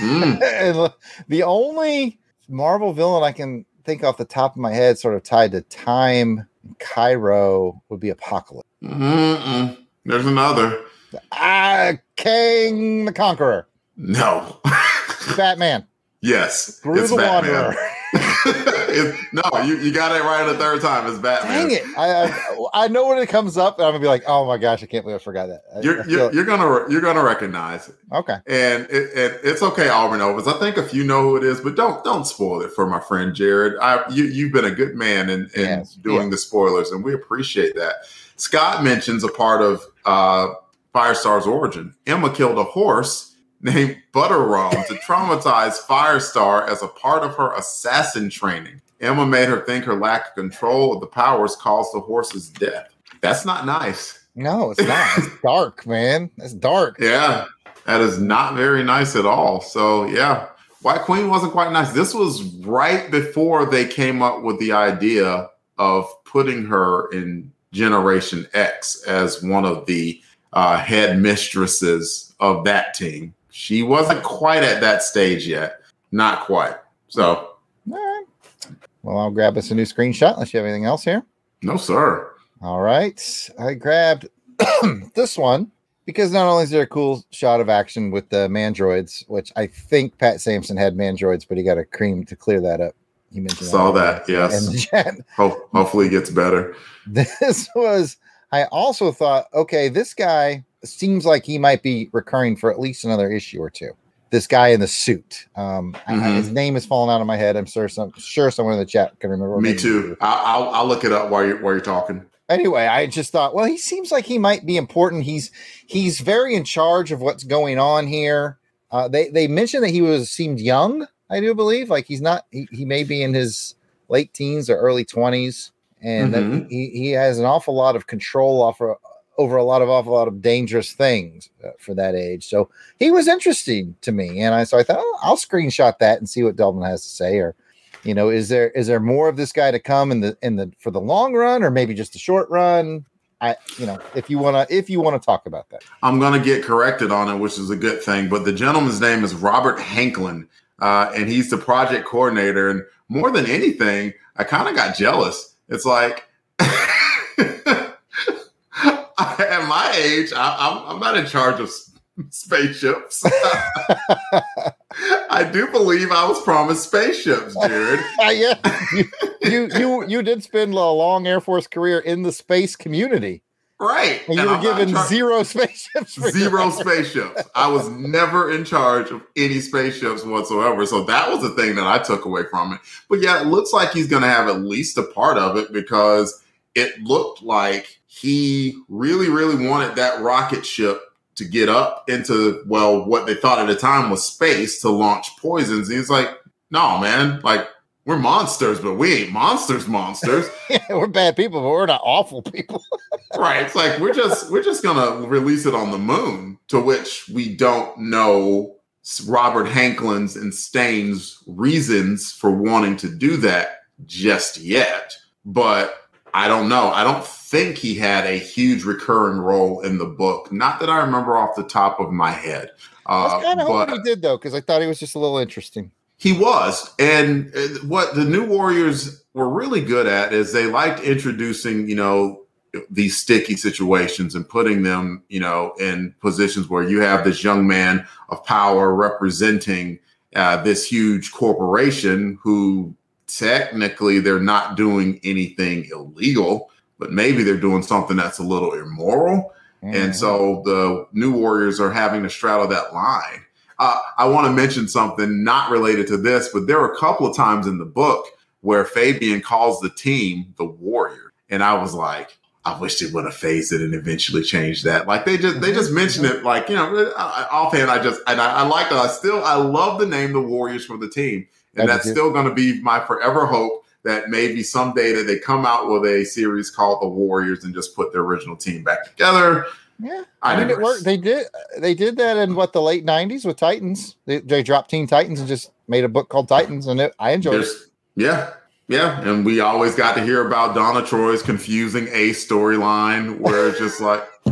Mm. The only Marvel villain I can think off the top of my head, sort of tied to time, and Cairo, would be Apocalypse. Mm-mm. There's another. Ah, Kang the Conqueror, No. Batman, yes. It's the Batman. Wanderer. No, you, you got it right the third time. It's Batman. Dang it! I, I I know when it comes up, and I'm gonna be like, "Oh my gosh, I can't believe I forgot that." I You're, you're, you're gonna you're gonna recognize it. okay. and it, it, it's okay, Auburn Elvis. I think if you know who it is, but don't don't spoil it for my friend Jared. I, you you've been a good man in, in Yes, doing the spoilers, and we appreciate that. Scott mentions a part of uh, Firestar's origin. Emma killed a horse named Butterrum to traumatize Firestar as a part of her assassin training. Emma made her think her lack of control of the powers caused the horse's death. That's not nice. No, it's not. It's dark, man. It's dark. Yeah, that is not very nice at all. So yeah, White Queen wasn't quite nice. This was right before they came up with the idea of putting her in Generation X as one of the uh, head mistresses of that team. She wasn't quite at that stage yet. Not quite. So All right. Well, I'll grab us a new screenshot unless you have anything else here. no, sir. All right. I grabbed this one because not only is there a cool shot of action with the mandroids, which I think Pat Sampson had mandroids, but he got a cream to clear that up. He mentioned Saw that. in Yes. Ho- hopefully, it gets better. This was, I also thought, okay, this guy seems like he might be recurring for at least another issue or two. This guy in the suit. Um, I- I- his name is falling out of my head. I'm sure some sure someone in the chat can remember. Me too. you do. I- I'll, I'll look it up while you're while you're talking. anyway, I just thought, well, he seems like he might be important. He's he's very in charge of what's going on here. Uh, they they mentioned that he was seemed young. I do believe, like he's not. He, he may be in his late teens or early twenties, and that Mhm. he he has an awful lot of control over over a lot of awful lot of dangerous things uh, for that age. So he was interesting to me, and I so I thought oh, I'll screenshot that and see what Delvin has to say, or you know, is there is there more of this guy to come in the in the for the long run, or maybe just the short run? I you know, if you wanna if you want to talk about that, I'm to get corrected on it, which is a good thing. But the gentleman's name is Robert Hanklin, uh, and he's the project coordinator. And more than anything, I kind of got jealous. It's like, at my age, I, I'm, I'm not in charge of spaceships. I do believe I was promised spaceships, Jared. Ah, yeah, you, you you you did spend a long Air Force career in the space community, Right. and you And were I'm given char- zero spaceships. Zero spaceships. I was never in charge of any spaceships whatsoever. So that was the thing that I took away from it. But yeah, it looks like he's going to have at least a part of it because it looked like he really, really wanted that rocket ship to get up into, well, what they thought at the time was space to launch poisons. He's like, no, man, like, we're monsters, but we ain't monsters, monsters. Yeah, we're bad people, but we're not awful people. right it's like we're just we're just gonna release it on the moon to which we don't know robert hanklin's and Stane's reasons for wanting to do that just yet but i don't know i don't think he had a huge recurring role in the book not that i remember off the top of my head I was uh, kind of hoping he did though, because I thought he was just a little interesting. he was. And uh, what the new Warriors were really good at is they liked introducing, you know, these sticky situations and putting them, you know, in positions where you have this young man of power representing uh, this huge corporation who technically they're not doing anything illegal, but maybe they're doing something that's a little immoral. Mhm. And so the new Warriors are having to straddle that line. Uh, I want to mention something not related to this, but there were a couple of times in the book where Fabian calls the team the Warrior, and I was like, I wish they would have phased it and eventually changed that. Like they just they just mentioned it, like you know, offhand. I just and I, I like that. I still I love the name the Warriors for the team, and I do that's still going to be my forever hope that maybe someday that they come out with a series called the Warriors and just put the original team back together. Yeah, I I mean, it worked. They did. They did that in what the late '90s with Titans. They, they dropped Teen Titans and just made a book called Titans, and it, I enjoyed it. Yeah, Yeah, and we always got to hear about Donna Troy's confusing A storyline where it's just like,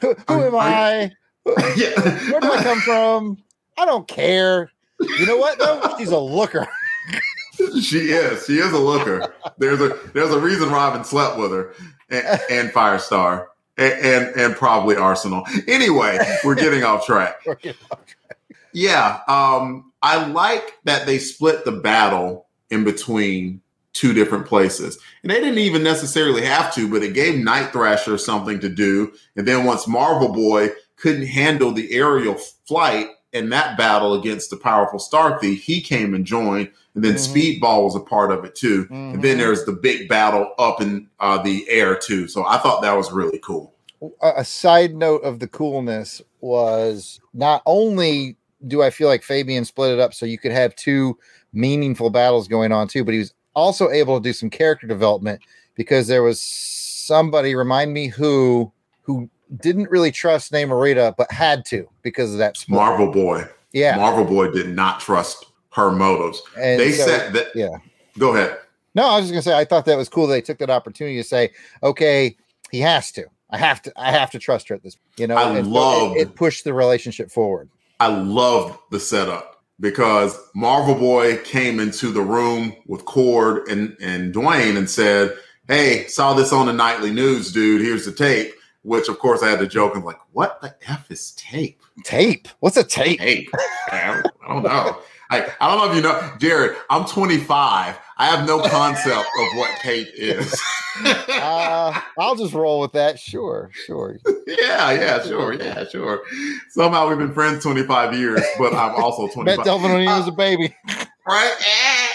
who, who am I? yeah. Where do I come from? I don't care. You know what though? She's a looker. she is. She is a looker. There's a there's a reason Robin slept with her and, and Firestar and, and and probably Arsenal. Anyway, we're getting off track. We're getting off track. Yeah, um, I like that they split the battle in between two different places, and they didn't even necessarily have to, but it gave Night Thrasher something to do. And then once Marvel Boy couldn't handle the aerial flight in that battle against the powerful Star Thief, he came and joined. And then Mhm. Speedball was a part of it too. And then Mhm. there's the big battle up in uh, the air too. So I thought that was really cool. a side note of the coolness was not only do I feel like Fabian split it up so you could have two meaningful battles going on too, but he was also able to do some character development because there was somebody remind me who who didn't really trust Namorita but had to because of that split. Marvel Boy. Yeah. Marvel Boy did not trust her motives. And they so- said that. yeah. Go ahead. No, I was just gonna say I thought that was cool. They took that opportunity to say, okay, he has to. I have to. I have to trust her at this. You know, I and so it- it, pushed the relationship forward. I loved the setup because Marvel Boy came into the room with Chord and, and Dwayne and said, Hey, saw this on the nightly news, dude. Here's the tape. Which, of course, I had to joke and like, what the F is tape? Tape. What's a tape? Tape. I don't, know. I, I don't know if you know, Jared, I'm 25. I have no concept of what tape is. Uh, I'll just roll with that. Sure, sure. yeah, yeah, sure. Yeah, sure. Somehow we've been friends 25 years, but I'm also 25. Met Delvin when he was a baby. right?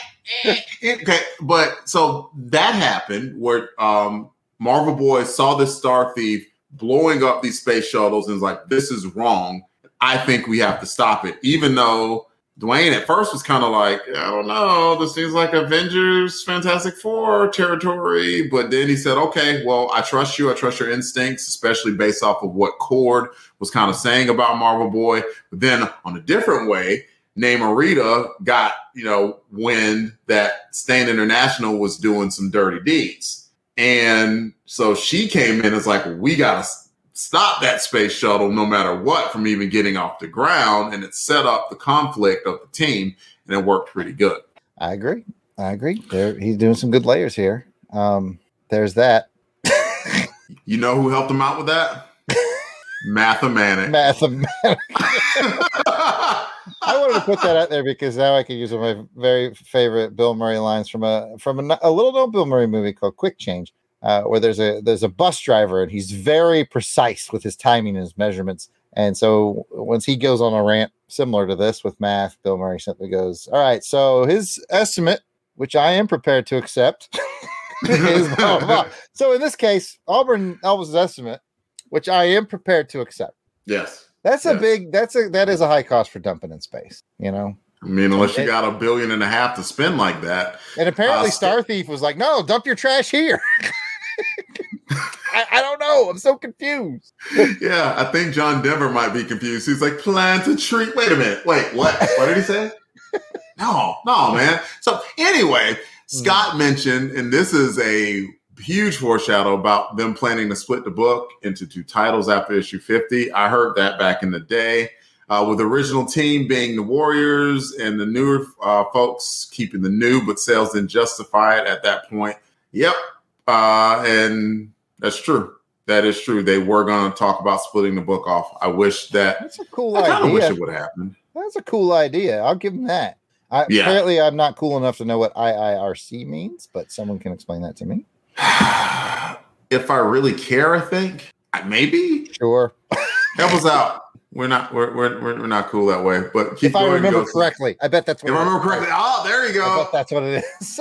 Okay, but so that happened where um, Marvel Boys saw this Star Thief blowing up these space shuttles and was like, "This is wrong. I think we have to stop it." Even though Dwayne at first was kind of like, "I don't know. This seems like Avengers, Fantastic Four territory," but then he said, "Okay, well, I trust you. I trust your instincts, especially based off of what Chord was kind of saying about Marvel Boy." But then on a different way. Namorita got, you know, wind that Stane International was doing some dirty deeds. And so she came in as like, we got to stop that space shuttle no matter what from even getting off the ground. And it set up the conflict of the team and it worked pretty good. I agree. I agree. There, he's doing some good layers here. Um, there's that. You know who helped him out with that? Mathematic. Mathematics. I wanted to put that out there because now I can use one of my very favorite Bill Murray lines from a from a, a little known Bill Murray movie called Quick Change, uh, where there's a there's a bus driver and he's very precise with his timing and his measurements. And so once he goes on a rant similar to this with math, Bill Murray simply goes, "All right, so his estimate, which I am prepared to accept, is blah, blah, blah." So in this case, Auburn Elvis' estimate, which I am prepared to accept. yes. That's a big. That's a that is a high cost for dumping in space. You know. I mean, unless you It- got a billion and a half to spend like that. And apparently, Uh, Star Thief was like, "No, dump your trash here." I, I don't know. I'm so confused. yeah, I think John Denver might be confused. He's like, plant a tree. Wait a minute. Wait, what? What did he say? no, no, man. So anyway, Scott mentioned, and this is a huge foreshadow about them planning to split the book into two titles after issue 50. I heard that back in the day. Uh, with the original team being the Warriors and the newer uh, folks keeping the new, but sales didn't justify it at that point. Yep. Uh, and that's true. That is true. They were going to talk about splitting the book off. I wish that. That's a cool idea. I wish it would happen. That's a cool idea. I'll give them that. I, Yeah. Apparently, I'm not cool enough to know what IIRC means, but someone can explain that to me. if I really care, I think I- maybe Sure. help us out. We're not we're, we're, we're not cool that way. But keep if I remember correctly, I bet that's what. If I remember correctly, oh, there you I go. bet that's what it is.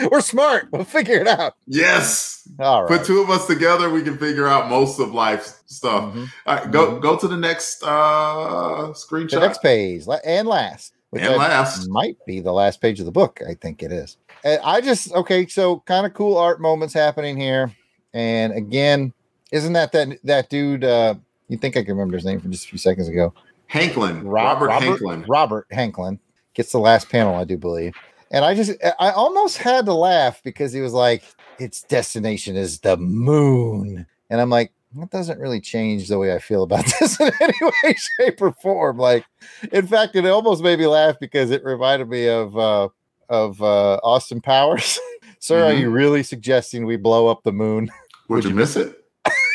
We're smart. We'll figure it out. Yes, All right. put two of us together, we can figure out most of life stuff. Mhm. All right, go go to the next uh screenshot. The next page and last, which and I- last, might be the last page of the book. I think it is. And I just okay, so kind of cool art moments happening here. And again, isn't that that that dude? Uh, you think I can remember his name from just a few seconds ago? Hanklin, Rob- Robert, Hanklin. Robert Hanklin gets the last panel, I do believe. And I just, I almost had to laugh because he was like, its destination is the moon. And I'm like, that doesn't really change the way I feel about this in any way, shape, or form. Like, in fact, it almost made me laugh because it reminded me of uh, of uh, Austin Powers. Sir, mm-hmm. are you really suggesting we blow up the moon? Would, Would you, you miss it?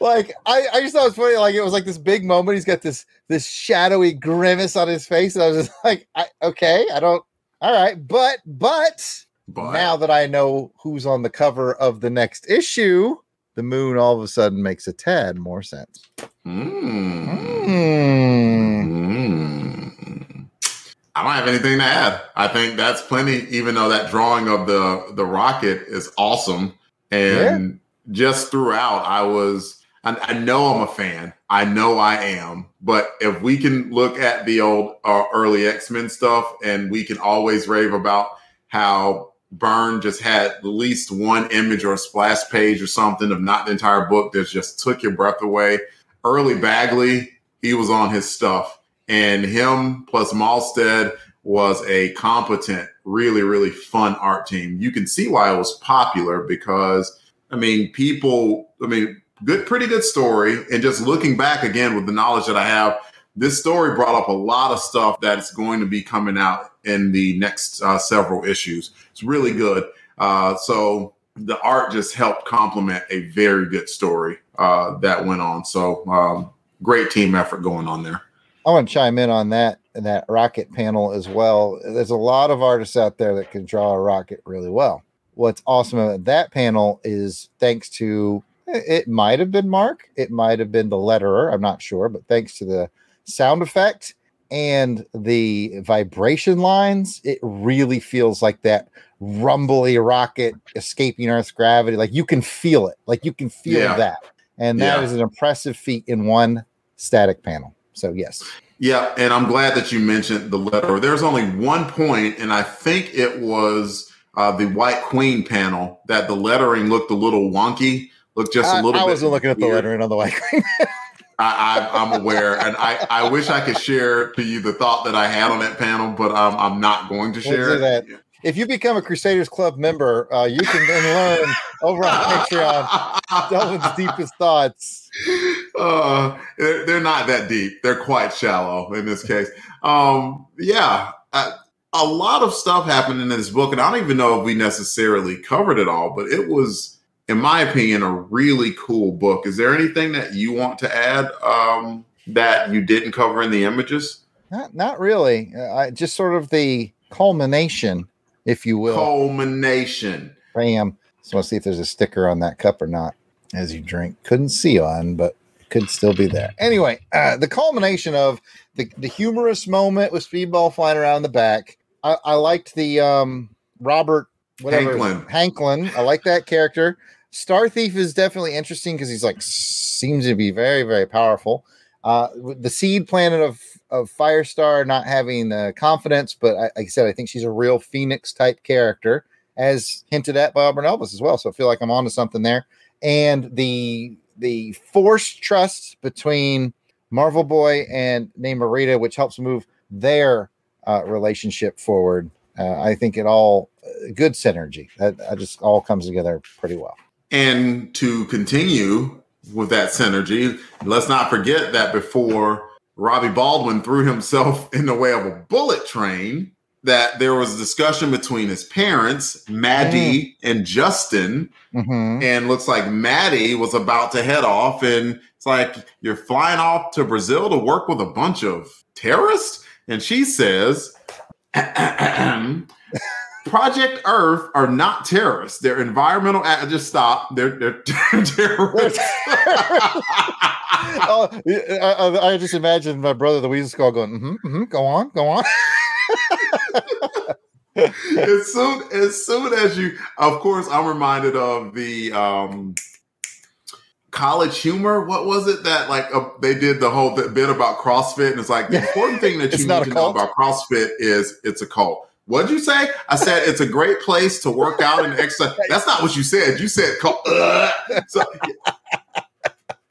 like I, I just thought it was funny. Like it was like this big moment. He's got this this shadowy grimace on his face, and I was just like, I, okay, I don't. All right, but but but now that I know who's on the cover of the next issue, the moon all of a sudden makes a tad more sense. Mm. Mm. I don't have anything to add. I think that's plenty. Even though that drawing of the the rocket is awesome, and yeah. just throughout, I was. I, I, know I'm a fan. I know I am. But if we can look at the old uh, early X Men stuff, and we can always rave about how Byrne just had at least one image or a splash page or something of not the entire book that just took your breath away. Early Bagley, he was on his stuff, and him plus Mahlstedt was a competent, really, really fun art team. You can see why it was popular because, I mean, people, I mean, good, pretty good story. And just looking back again with the knowledge that I have, this story brought up a lot of stuff that's going to be coming out in the next uh, several issues. It's really good. Uh, so the art just helped complement a very good story uh, that went on. So um, great team effort going on there. I want to chime in on that that rocket panel as well. There's a lot of artists out there that can draw a rocket really well. What's awesome about that panel is thanks to eh, it might have been Mark, it might have been the letterer, I'm not sure, but thanks to the sound effect and the vibration lines, it really feels like that rumbly rocket escaping Earth's gravity. Like you can feel it. Like you can feel yeah. that. And that yeah. is an impressive feat in one static panel. So yes. Yeah, and I'm glad that you mentioned the letter. There's only one point, and I think it was uh, the White Queen panel that the lettering looked a little wonky, looked just a little. I, I wasn't looking at the lettering on the White Queen. I, am aware, and I, I wish I could share to you the thought that I had on that panel, but um, I'm not going to share that. If you become a Crusaders Club member, uh, you can then learn over on Patreon Delvin's deepest thoughts. Uh, they're, they're, not that deep; they're quite shallow in this case. Um, yeah, I, a lot of stuff happened in this book, and I don't even know if we necessarily covered it all, but it was in my opinion, a really cool book. Is there anything that you want to add um, that you didn't cover in the images? Not, not really. Uh, just sort of the culmination, if you will. Culmination. Bam. So let's see if there's a sticker on that cup or not as you drink. Couldn't see on, but could still be there. Anyway, uh, the culmination of the, the humorous moment with Speedball flying around the back. I, I liked the um, Robert whatever Hanklin. Hanklin. I like that character. Star Thief is definitely interesting because he's like seems to be very very powerful. Uh, the seed planet of of Firestar not having the confidence, but I, like I said, I think she's a real Phoenix type character, as hinted at by Auburn Elvis as well. So I feel like I'm onto something there. And the the forced trust between Marvel Boy and Namorita, which helps move their uh, relationship forward. Uh, I think it all uh, good synergy. That just all comes together pretty well. And to continue with that synergy, let's not forget that before Robbie Baldwin threw himself in the way of a bullet train, that there was a discussion between his parents, Maddie mm. and Justin. Mm-hmm. And looks like Maddie was about to head off. And it's like, you're flying off to Brazil to work with a bunch of terrorists? And she says, Project Earth are not terrorists. They're environmental. just stop. They're, they're terrorists. oh, I, I, just imagine my brother, the Weasel Skull, going, mm-hmm, mm-hmm, "Go on, go on." as soon as soon as you, of course, I'm reminded of the um, college humor. What was it that like uh, they did the whole bit about CrossFit? And it's like the important thing that you need to know about CrossFit is it's a cult. What'd you say? I said it's a great place to work out and exercise. That's not what you said. You said uh, so,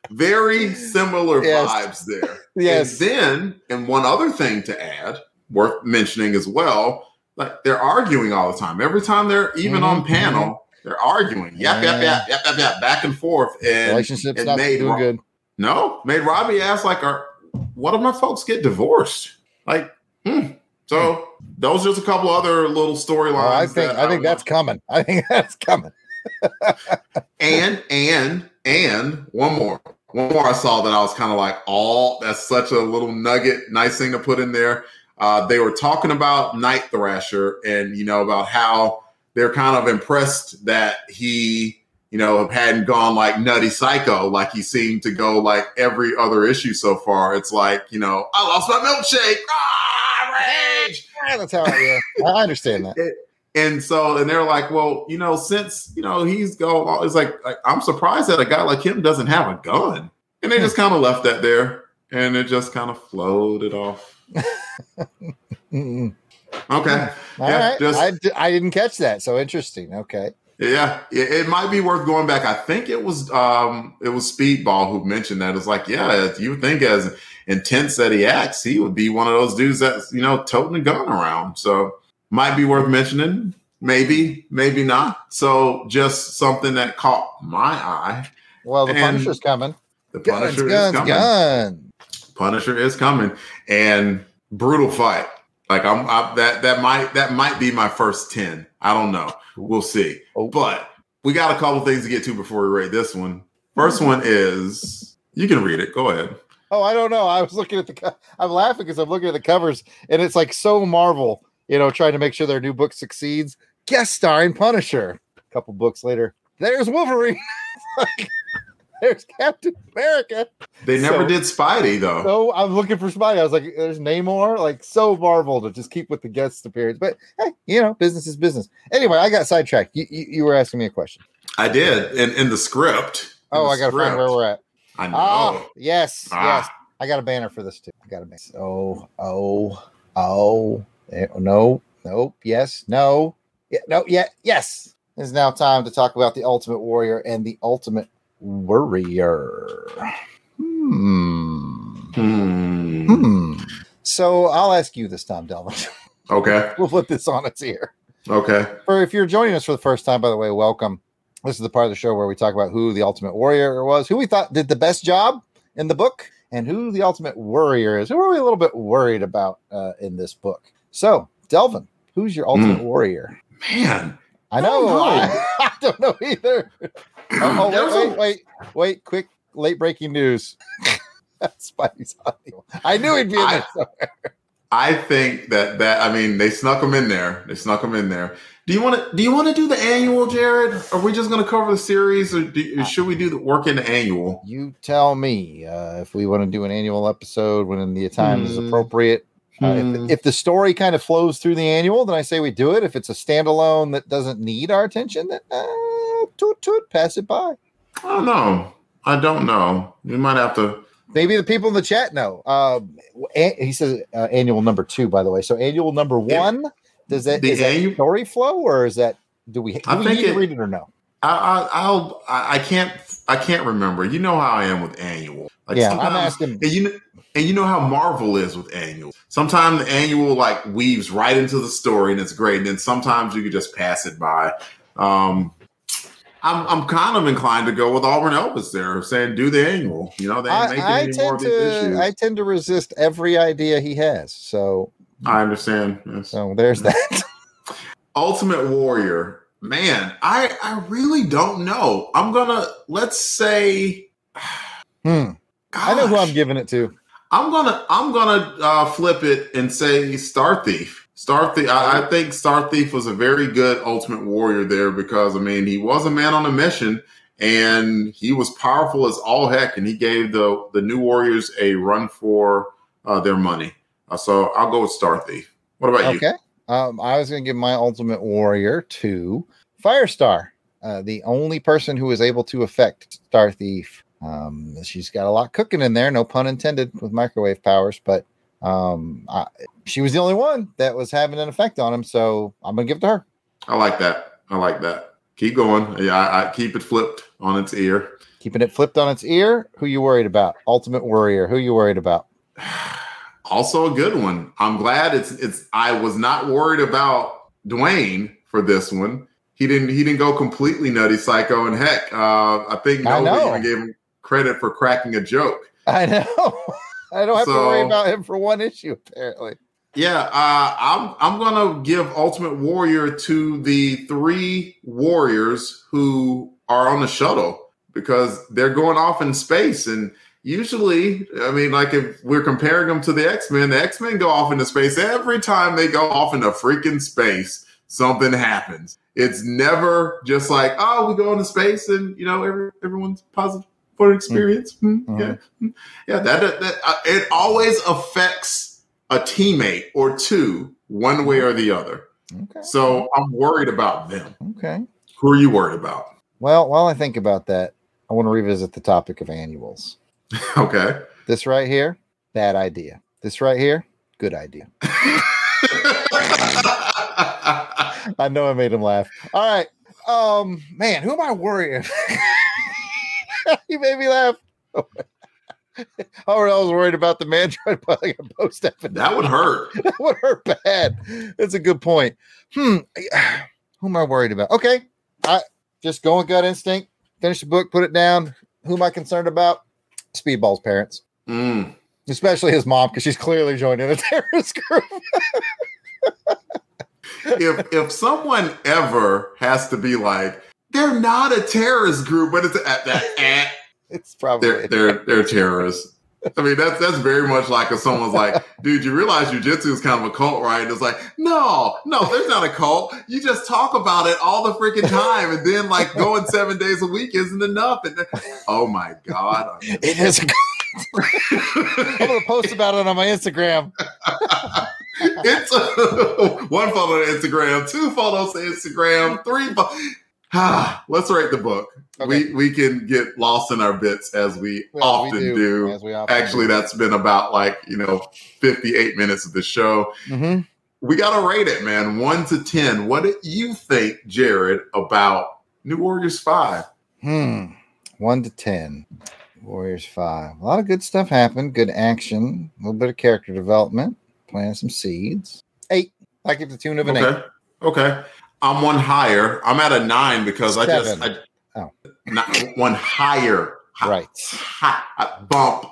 very similar yes. vibes there. Yes. And then, and one other thing to add worth mentioning as well. Like they're arguing all the time. Every time they're even on Mhm, panel, they're arguing. Yap, yap, yap, yap, yap, yap, back and forth. And Relationships it not made doing good. No, made Robbie ask like, "Are what if my folks get divorced?" Like, hmm. So those are just a couple other little storylines. Oh, I think I think that's coming. I think that's coming. and and and one more one more i saw that i was kind of like all that's such a little nugget nice thing to put in there uh, they were talking about night thrasher and you know about how they're kind of impressed that he you know hadn't gone like nutty psycho like he seemed to go like every other issue so far it's like you know i lost my milkshake ah, rage Yeah, that's how. I, yeah, I understand that. and so, and they're like, well, you know, since you know he's going, it's like, like I'm surprised that a guy like him doesn't have a gun. And they just kind of left that there, and it just kind of floated off. Mm-mm. Okay, All Yeah, right. just- I, I didn't catch that. So interesting. Okay. yeah, it, it might be worth going back. I think it was um it was Speedball who mentioned that. It's like, yeah, you would think as intense that he acts, he would be one of those dudes that's you know toting a gun around. So might be worth mentioning. Maybe, maybe not. So just something that caught my eye. Well, the And Punisher's coming. The Punisher is guns, coming. guns. Punisher is coming, and brutal fight. Like I'm I, that that might that might be my first ten. I don't know. We'll see. Oh. But we got a couple things to get to before we rate this one. First one is you can read it. Go ahead. Oh, I don't know. I was looking at the. Co- I'm laughing because I'm looking at the covers, and it's like so Marvel. You know, trying to make sure their new book succeeds. Guest starring Punisher. A couple books later, there's Wolverine. Like, there's Captain America. They never So- did Spidey though. So I'm looking for Spidey. I was like, there's Namor. Like so Marvel to just keep with the guest appearance. But hey, you know, business is business. Anyway, I got sidetracked. You, you, you were asking me a question. I did in in the script. in Oh, the I got to find where we're at. I know. Ah, yes, Ah. yes. I got a banner for this too. I got a banner. Oh, oh, oh. No, nope. Yes, no. Yeah, no. Yeah, yes. It's now time to talk about the Ultimate Warrior and the Ultimate Warrior. Hmm. Hmm. Hmm. So I'll ask you this time, Delvin. Okay. we'll flip this on its ear. Okay. For if you're joining us for the first time, by the way, welcome. This is the part of the show where we talk about who the Ultimate Warrior was, who we thought did the best job in the book, and who the Ultimate Warrior is. Who are we a little bit worried about uh, in this book? So, Delvin, who's your Ultimate Warrior? Man. I I don't know. know. I, I don't know either. Oh, oh wait, wait, wait, wait! Quick, late breaking news. Spidey's on the- I knew he'd be in I- there somewhere. I think that that I mean they snuck him in there. They snuck him in there. Do you want to do you want to do the annual, Jared? Are we just going to cover the series, or, do, should we do the work in the annual? You tell me uh, if we want to do an annual episode when the time is Hmm. appropriate. Uh, Hmm. if, if the story kind of flows through the annual, then I say we do it. If it's a standalone that doesn't need our attention, then uh, toot toot, pass it by. I don't know. I don't know. We might have to. Maybe the people in the chat know. Um, a- he says uh, annual number two, by the way. So annual number Yeah. one, does that The is that story flow or is that do we do I we think need it- to read it or no? I, I, I'll. I, I can't. I can't remember. You know how I am with annual. Like yeah, I'm asking. And you kn- and you know how Marvel is with annual. Sometimes the annual like weaves right into the story and it's great. And then sometimes you could just pass it by. Um, I'm I'm kind of inclined to go with Auburn Elvis there, saying do the annual. You know they ain't making I, I any more tend of these to issues. I tend to resist every idea he has. So I understand. Yes. so there's that. Ultimate Warrior, man, I I really don't know. I'm gonna let's say. Hmm. I know who I'm giving it to. I'm gonna I'm gonna uh, flip it and say Star Thief. Star Thief. I, I think Star Thief was a very good Ultimate Warrior there because I mean he was a man on a mission and he was powerful as all heck and he gave the the new Warriors a run for uh, their money. Uh, so I'll go with Star Thief. What about you? Okay. Um, I was to give my ultimate warrior to Firestar, uh, the only person who was able to affect Star Thief. Um, she's got a lot cooking in there, no pun intended, with microwave powers, but um, I, she was the only one that was having an effect on him. So I'm to give it to her. I like that. I like that. Keep going. Yeah, I, I keep it flipped on its ear. Keeping it flipped on its ear. Who you worried about? Ultimate warrior. Who you worried about? Also a good one. I'm glad it's it's. I was not worried about Dwayne for this one. He didn't he didn't go completely nutty psycho and heck, uh, I think I nobody know. even gave him credit for cracking a joke. I know. I don't have to worry about him for one issue, apparently. Yeah, uh, I'm I'm gonna give Ultimate Warrior to the three warriors who are on the shuttle because they're going off in space, and usually, I mean, like if we're comparing them to the X Men, the X Men go off into space every time they go off into freaking space, something happens. It's never just like, oh, we go into space and you know every, everyone's positive for experience. Hmm, Yeah, Hmm. yeah. That, that, that uh, it always affects a teammate or two, one way or the other. Okay. So I'm worried about them. Okay. Who are you worried about? Well, while I think about that, I want to revisit the topic of annuals. Okay. This right here, bad idea. This right here, good idea. I know I made him laugh. All right. Um, man, who am I worrying? you made me laugh. Or I was worried about the man trying to buy like a post that would hurt. that would hurt bad. That's a good point. Hmm. Who am I worried about? Okay. I just go with gut instinct. Finish the book, put it down. Who am I concerned about? Speedball's parents, Mm. especially his mom, because she's clearly joining a terrorist group. If if someone ever has to be like, they're not a terrorist group, but it's at that at It's probably they're they're they're terrorists. I mean, that's that's very much like if someone's like, "Dude, you realize jujitsu is kind of a cult, right?" And it's like, "No, no, there's not a cult. You just talk about it all the freaking time, and then like going seven days a week isn't enough." And then, oh my god, it is. A, I'm gonna post about it on my Instagram. it's a, one photo on Instagram, two photos on Instagram, three. Fo- ah, let's write the book. Okay. We we can get lost in our bits as we Well, we often do. as we often Actually, do. that's been about like you know 58 minutes of the show. Mhm. We gotta rate it, man. One to ten. What did you think, Jared, about New Warriors Five? Hmm. One to ten. Warriors five. A lot of good stuff happened. Good action. A little bit of character development. Planting some seeds. Eight. I give the tune of an eight. Okay, okay. I'm one higher. I'm at a nine because I just I, Oh. not one higher. Hi- Right. bump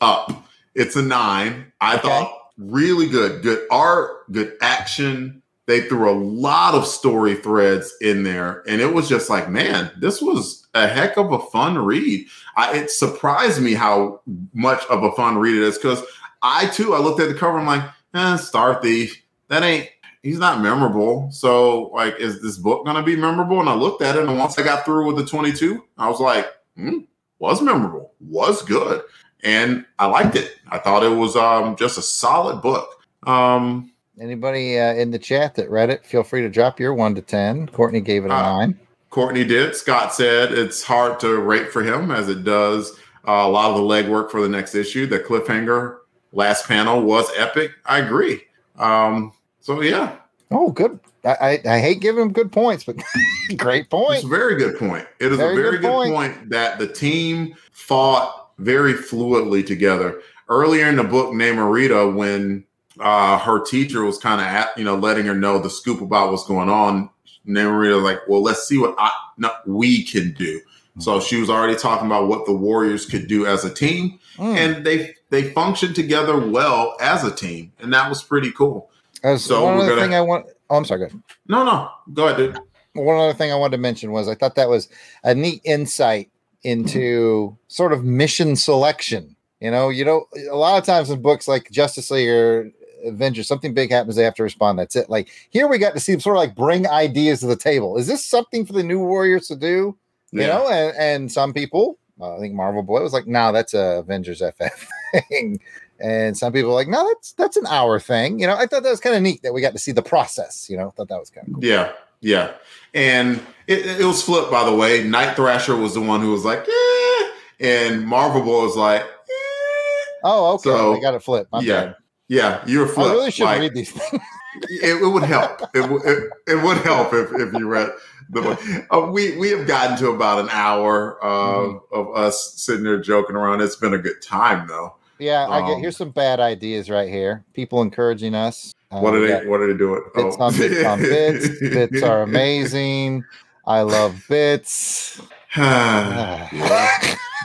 up. It's a nine. I Okay. thought really good. Good art, good action. They threw a lot of story threads in there, and it was just like, man, this was a heck of a fun read. I, it surprised me how much of a fun read it is because I too I looked at the cover. I'm like, eh, Star Thief. That ain't. He's not memorable. So like, is this book gonna be memorable? And I looked at it, and once I got through with the 22, I was like, hmm, was memorable, was good, and I liked it. I thought it was um just a solid book. Um, Anybody uh, in the chat that read it, feel free to drop your one to ten. Courtney gave it a Uh, nine. Courtney did. Scott said it's hard to rate for him as it does uh, a lot of the legwork for the next issue. The cliffhanger last panel was epic. I agree. Um, so yeah, Oh, good. I, I, I hate giving him good points, but great point. it's a very good point. It is Very a very good good point. point. that the team fought very fluidly together. Earlier in the book, Namorita, when uh, her teacher was kind of at you know letting her know the scoop about what's going on, Namorita was like, well, let's see what I, no, we can do. So she was already talking about what the Warriors could do as a team, Mm. and they they functioned together well as a team, and that was pretty cool. As so one other gonna- thing I want. Oh, I'm sorry. Go ahead. No, no, go ahead, dude. one other thing I wanted to mention was I thought that was a neat insight into sort of mission selection. You know, you know, a lot of times in books like Justice League or Avengers, something big happens, they have to respond. That's it. Like here, we got to see them sort of like bring ideas to the table. Is this something for the new Warriors to do? You Yeah. know, and, and some people, uh, I think Marvel Boy was like, "No, that's a Avengers FF thing," and some people were like, "No, that's that's an hour thing." You know, I thought that was kind of neat that we got to see the process. You know, thought that was kind of cool. Yeah, yeah. And it, it was flipped, by the way. Night Thrasher was the one who was like, eh, and Marvel Boy was like, eh. Oh, okay. So, I got it flipped. My yeah, bad. yeah, you were I flipped. really should Like, read these things. it, it would help. It, it, it would help if, if you read the book. Uh, we we have gotten to about an hour uh, Mm-hmm. of us sitting there joking around. It's been a good time though. Yeah, I get Um, here's some bad ideas right here. People encouraging us. Uh, What are they? What are they doing? Bits on bits on bits. Bits are amazing. I love bits.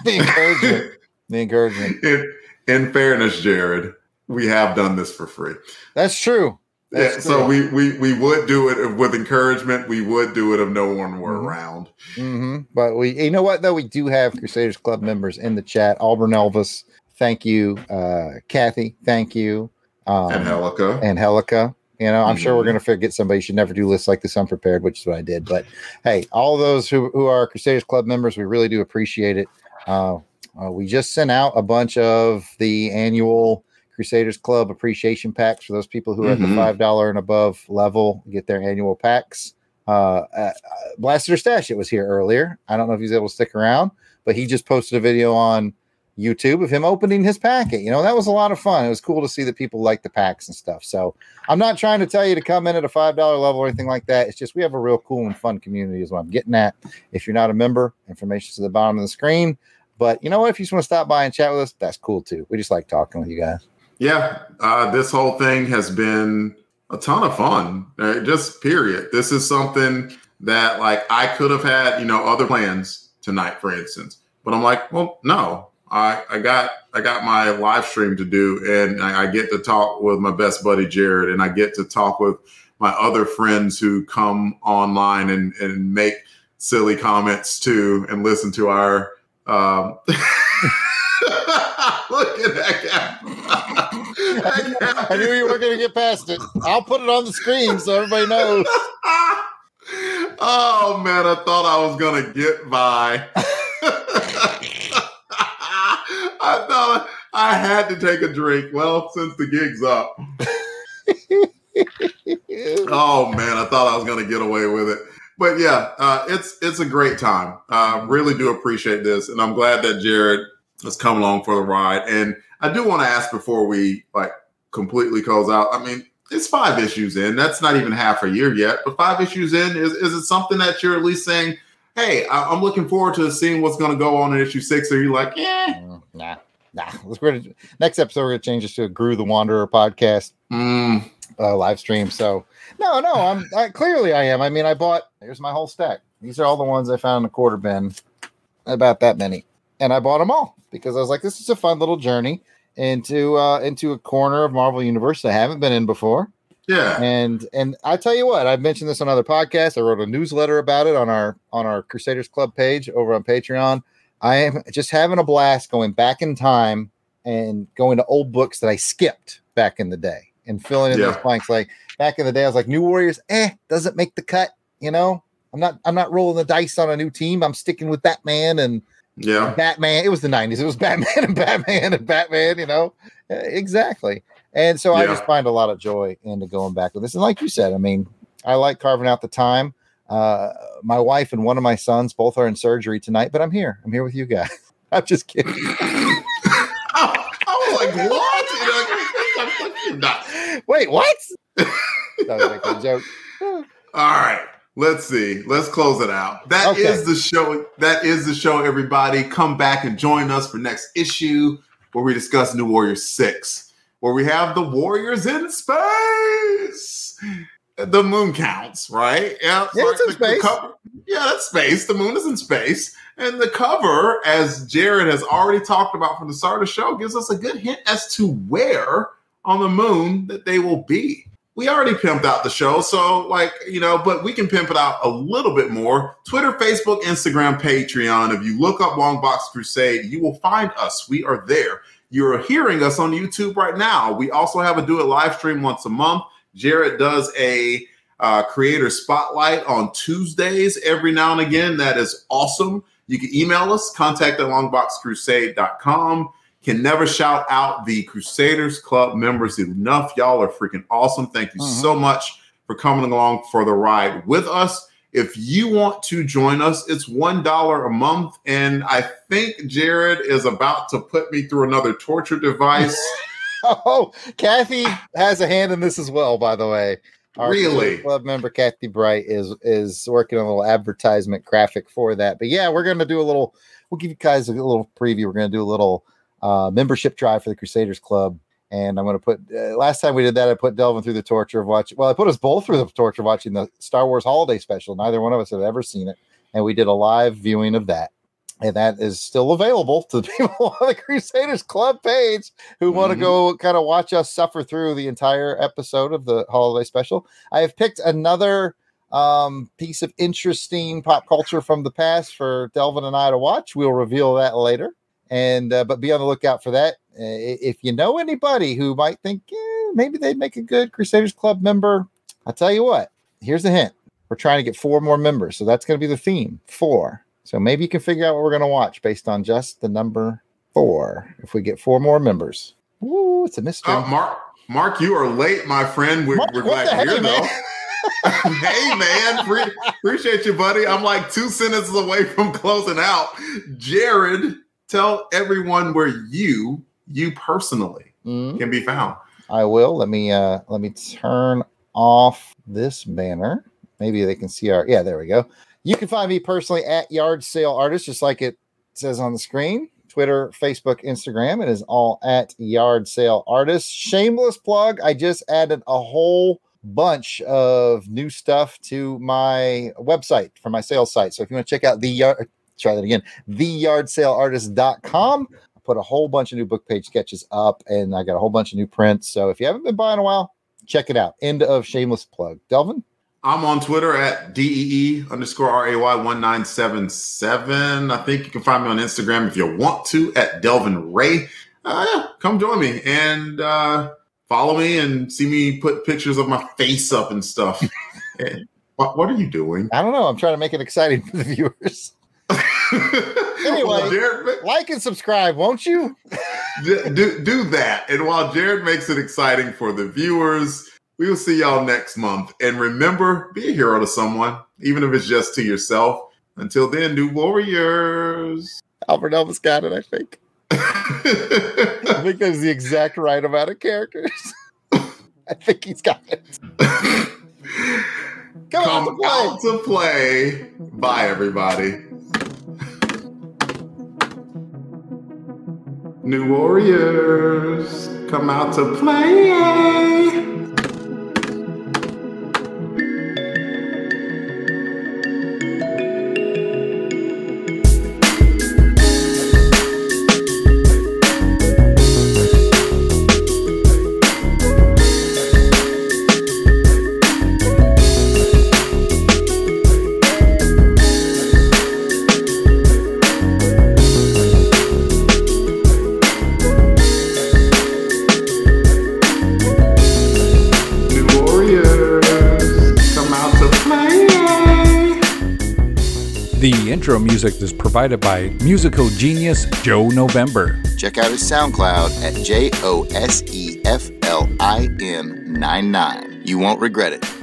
The encouragement. The encouragement. in, in fairness, Jared, we have done this for free. That's true. That's yeah, so we, we we would do it with encouragement. We would do it if no one were Mhm. around. hmm But we, you know what though, we do have Crusaders Club members in the chat. Auburn Elvis, thank you. Uh, Kathy, thank you. Um, and Helica. and Helica. You know, I'm sure we're Mhm. going to forget somebody. You should never do lists like this unprepared, which is what I did. But hey, all those who, who are Crusaders Club members, we really do appreciate it. Uh, uh, we just sent out a bunch of the annual Crusaders Club appreciation packs for those people who are at Mhm. the five dollar and above level get their annual packs. Uh, uh, Blaster Stash, it was here earlier. I don't know if he's able to stick around, but he just posted a video on YouTube of him opening his packet. You know, that was a lot of fun. It was cool to see that people like the packs and stuff. So I'm not trying to tell you to come in at a five dollar level or anything like that. It's just we have a real cool and fun community, is what I'm getting at. If you're not a member, information's at the bottom of the screen. But you know what? If you just want to stop by and chat with us, that's cool too. We just like talking with you guys. Yeah, uh, this whole thing has been a ton of fun. Uh, just period. This is something that like I could have had, you know, other plans tonight, for instance. But I'm like, well, no. I, I got I got my live stream to do, and I, I get to talk with my best buddy Jared, and I get to talk with my other friends who come online and and make silly comments too, and listen to our. Um, look at that guy. I knew you were going to get past it. I'll put it on the screen so everybody knows. oh man, I thought I was gonna get by. I thought I had to take a drink. Well, since the gig's up. Oh man, I thought I was gonna get away with it. But yeah, uh, it's it's a great time. I really do appreciate this, and I'm glad that Jared has come along for the ride. And I do want to ask before we like completely close out. I mean, it's five issues in. That's not even half a year yet, but five issues in is is it something that you're at least saying, "Hey, I- I'm looking forward to seeing what's going to go on in issue six? Are you like, yeah, Mm, nah, nah. Let's go to next episode. We're going to change this to a Groo the Wanderer podcast. mm, uh, live stream. So no, no, I'm I, clearly I am. I mean, I bought here's my whole stack. These are all the ones I found in the quarter bin, about that many, and I bought them all because I was like, this is a fun little journey into uh, into a corner of Marvel Universe I haven't been in before. Yeah, And and I tell you what, I've mentioned this on other podcasts. I wrote a newsletter about it on our on our Crusaders Club page over on Patreon. I am just having a blast going back in time and going to old books that I skipped back in the day and filling in those blanks. Like back in the day, I was like, New Warriors, eh, doesn't make the cut. You know, I'm not I'm not rolling the dice on a new team. I'm sticking with Batman and yeah, Batman. It was the 90s. It was Batman and Batman and Batman, you know? Uh, Exactly. And so I just find a lot of joy into going back with this. And like you said, I mean, I like carving out the time. Uh, my wife and one of my sons both are in surgery tonight, but I'm here. I'm here with you guys. I'm just kidding. I, I was like, what? You know, not- Wait, what? That was like a joke. All right. Let's see. Let's close it out. That is Okay. the show. That is the show, everybody. Come back and join us for next issue where we discuss New Warrior 6, where we have the Warriors in space. The moon counts, right? Yeah, Yeah, the- the space. cover- yeah, that's space. The moon is in space. And the cover, as Jared has already talked about from the start of the show, gives us a good hint as to where on the moon that they will be we already pimped out the show. So, like, you know, but we can pimp it out a little bit more. Twitter, Facebook, Instagram, Patreon. If you look up Long Box Crusade, you will find us. We are there. You're hearing us on YouTube right now. We also have a do it live stream once a month. Jared does a uh, creator spotlight on Tuesdays every now and again. That is awesome. You can email us, contact at longboxcrusade.com can never shout out the Crusaders Club members enough. Y'all are freaking awesome. Thank you Mhm. so much for coming along for the ride with us. If you want to join us, it's one dollar a month, and I think Jared is about to put me through another torture device. Oh, Kathy has a hand in this as well, by the way. Really? club member Kathy Bright is is working on a little advertisement graphic for that. But yeah, we're gonna do a little. We'll give you guys a little preview. We're gonna do a little uh, membership drive for the Crusaders Club. And I'm going to put, uh, last time we did that, I put Delvin through the torture of watching, well, I put us both through the torture of watching the Star Wars Holiday Special. Neither one of us had ever seen it. And we did a live viewing of that. And that is still available to the people on the Crusaders Club page who want to go kind of watch us suffer through the entire episode of the holiday special. I have picked another um, piece of interesting pop culture from the past for Delvin and I to watch. We'll reveal that later. And uh, but be on the lookout for that. Uh, if you know anybody who might think eh, maybe they'd make a good Crusaders Club member, I'll tell you what. Here's a hint: we're trying to get four more members, so that's going to be the theme. Four. So maybe you can figure out what we're going to watch based on just the number four. If we get four more members, Ooh, it's a mystery. Oh, Mark, Mark, you are late, my friend. We're, Mark, we're glad you're here, though. hey, man, pre- appreciate you, buddy. I'm like two sentences away from closing out. Jared, tell everyone where you, you personally, Mm. can be found. I will. Let me uh let me turn off this banner. Maybe they can see our yeah, there we go. You can find me personally at Yard Sale Artist, just like it says on the screen. Twitter, Facebook, Instagram. It is all at Yard Sale Artist. Shameless plug. I just added a whole bunch of new stuff to my website for my sales site. So if you want to check out the yard, try that again, theyardsaleartist.com. Put a whole bunch of new book page sketches up and I got a whole bunch of new prints. So if you haven't been buying a while, check it out. End of shameless plug. Delvin? I'm on Twitter at DEE underscore RAY 1977. I think you can find me on Instagram if you want to at Delvin Ray. Uh, yeah, come join me and uh, follow me and see me put pictures of my face up and stuff. What, what are you doing? I don't know. I'm trying to make it exciting for the viewers. Well, Jared, Like and subscribe, won't you? do, do, that. And while Jared makes it exciting for the viewers, we will see y'all next month. And remember, be a hero to someone, even if it's just to yourself. Until then, new warriors. Auburn Elvis got it, I think. I think that's the exact right amount of characters. I think he's got it. Come, Come on, play. out to play. Bye, everybody. New Warriors, come out to play. Intro music is provided by musical genius Joe November. Check out his SoundCloud at J O S E F L I N 99. You won't regret it.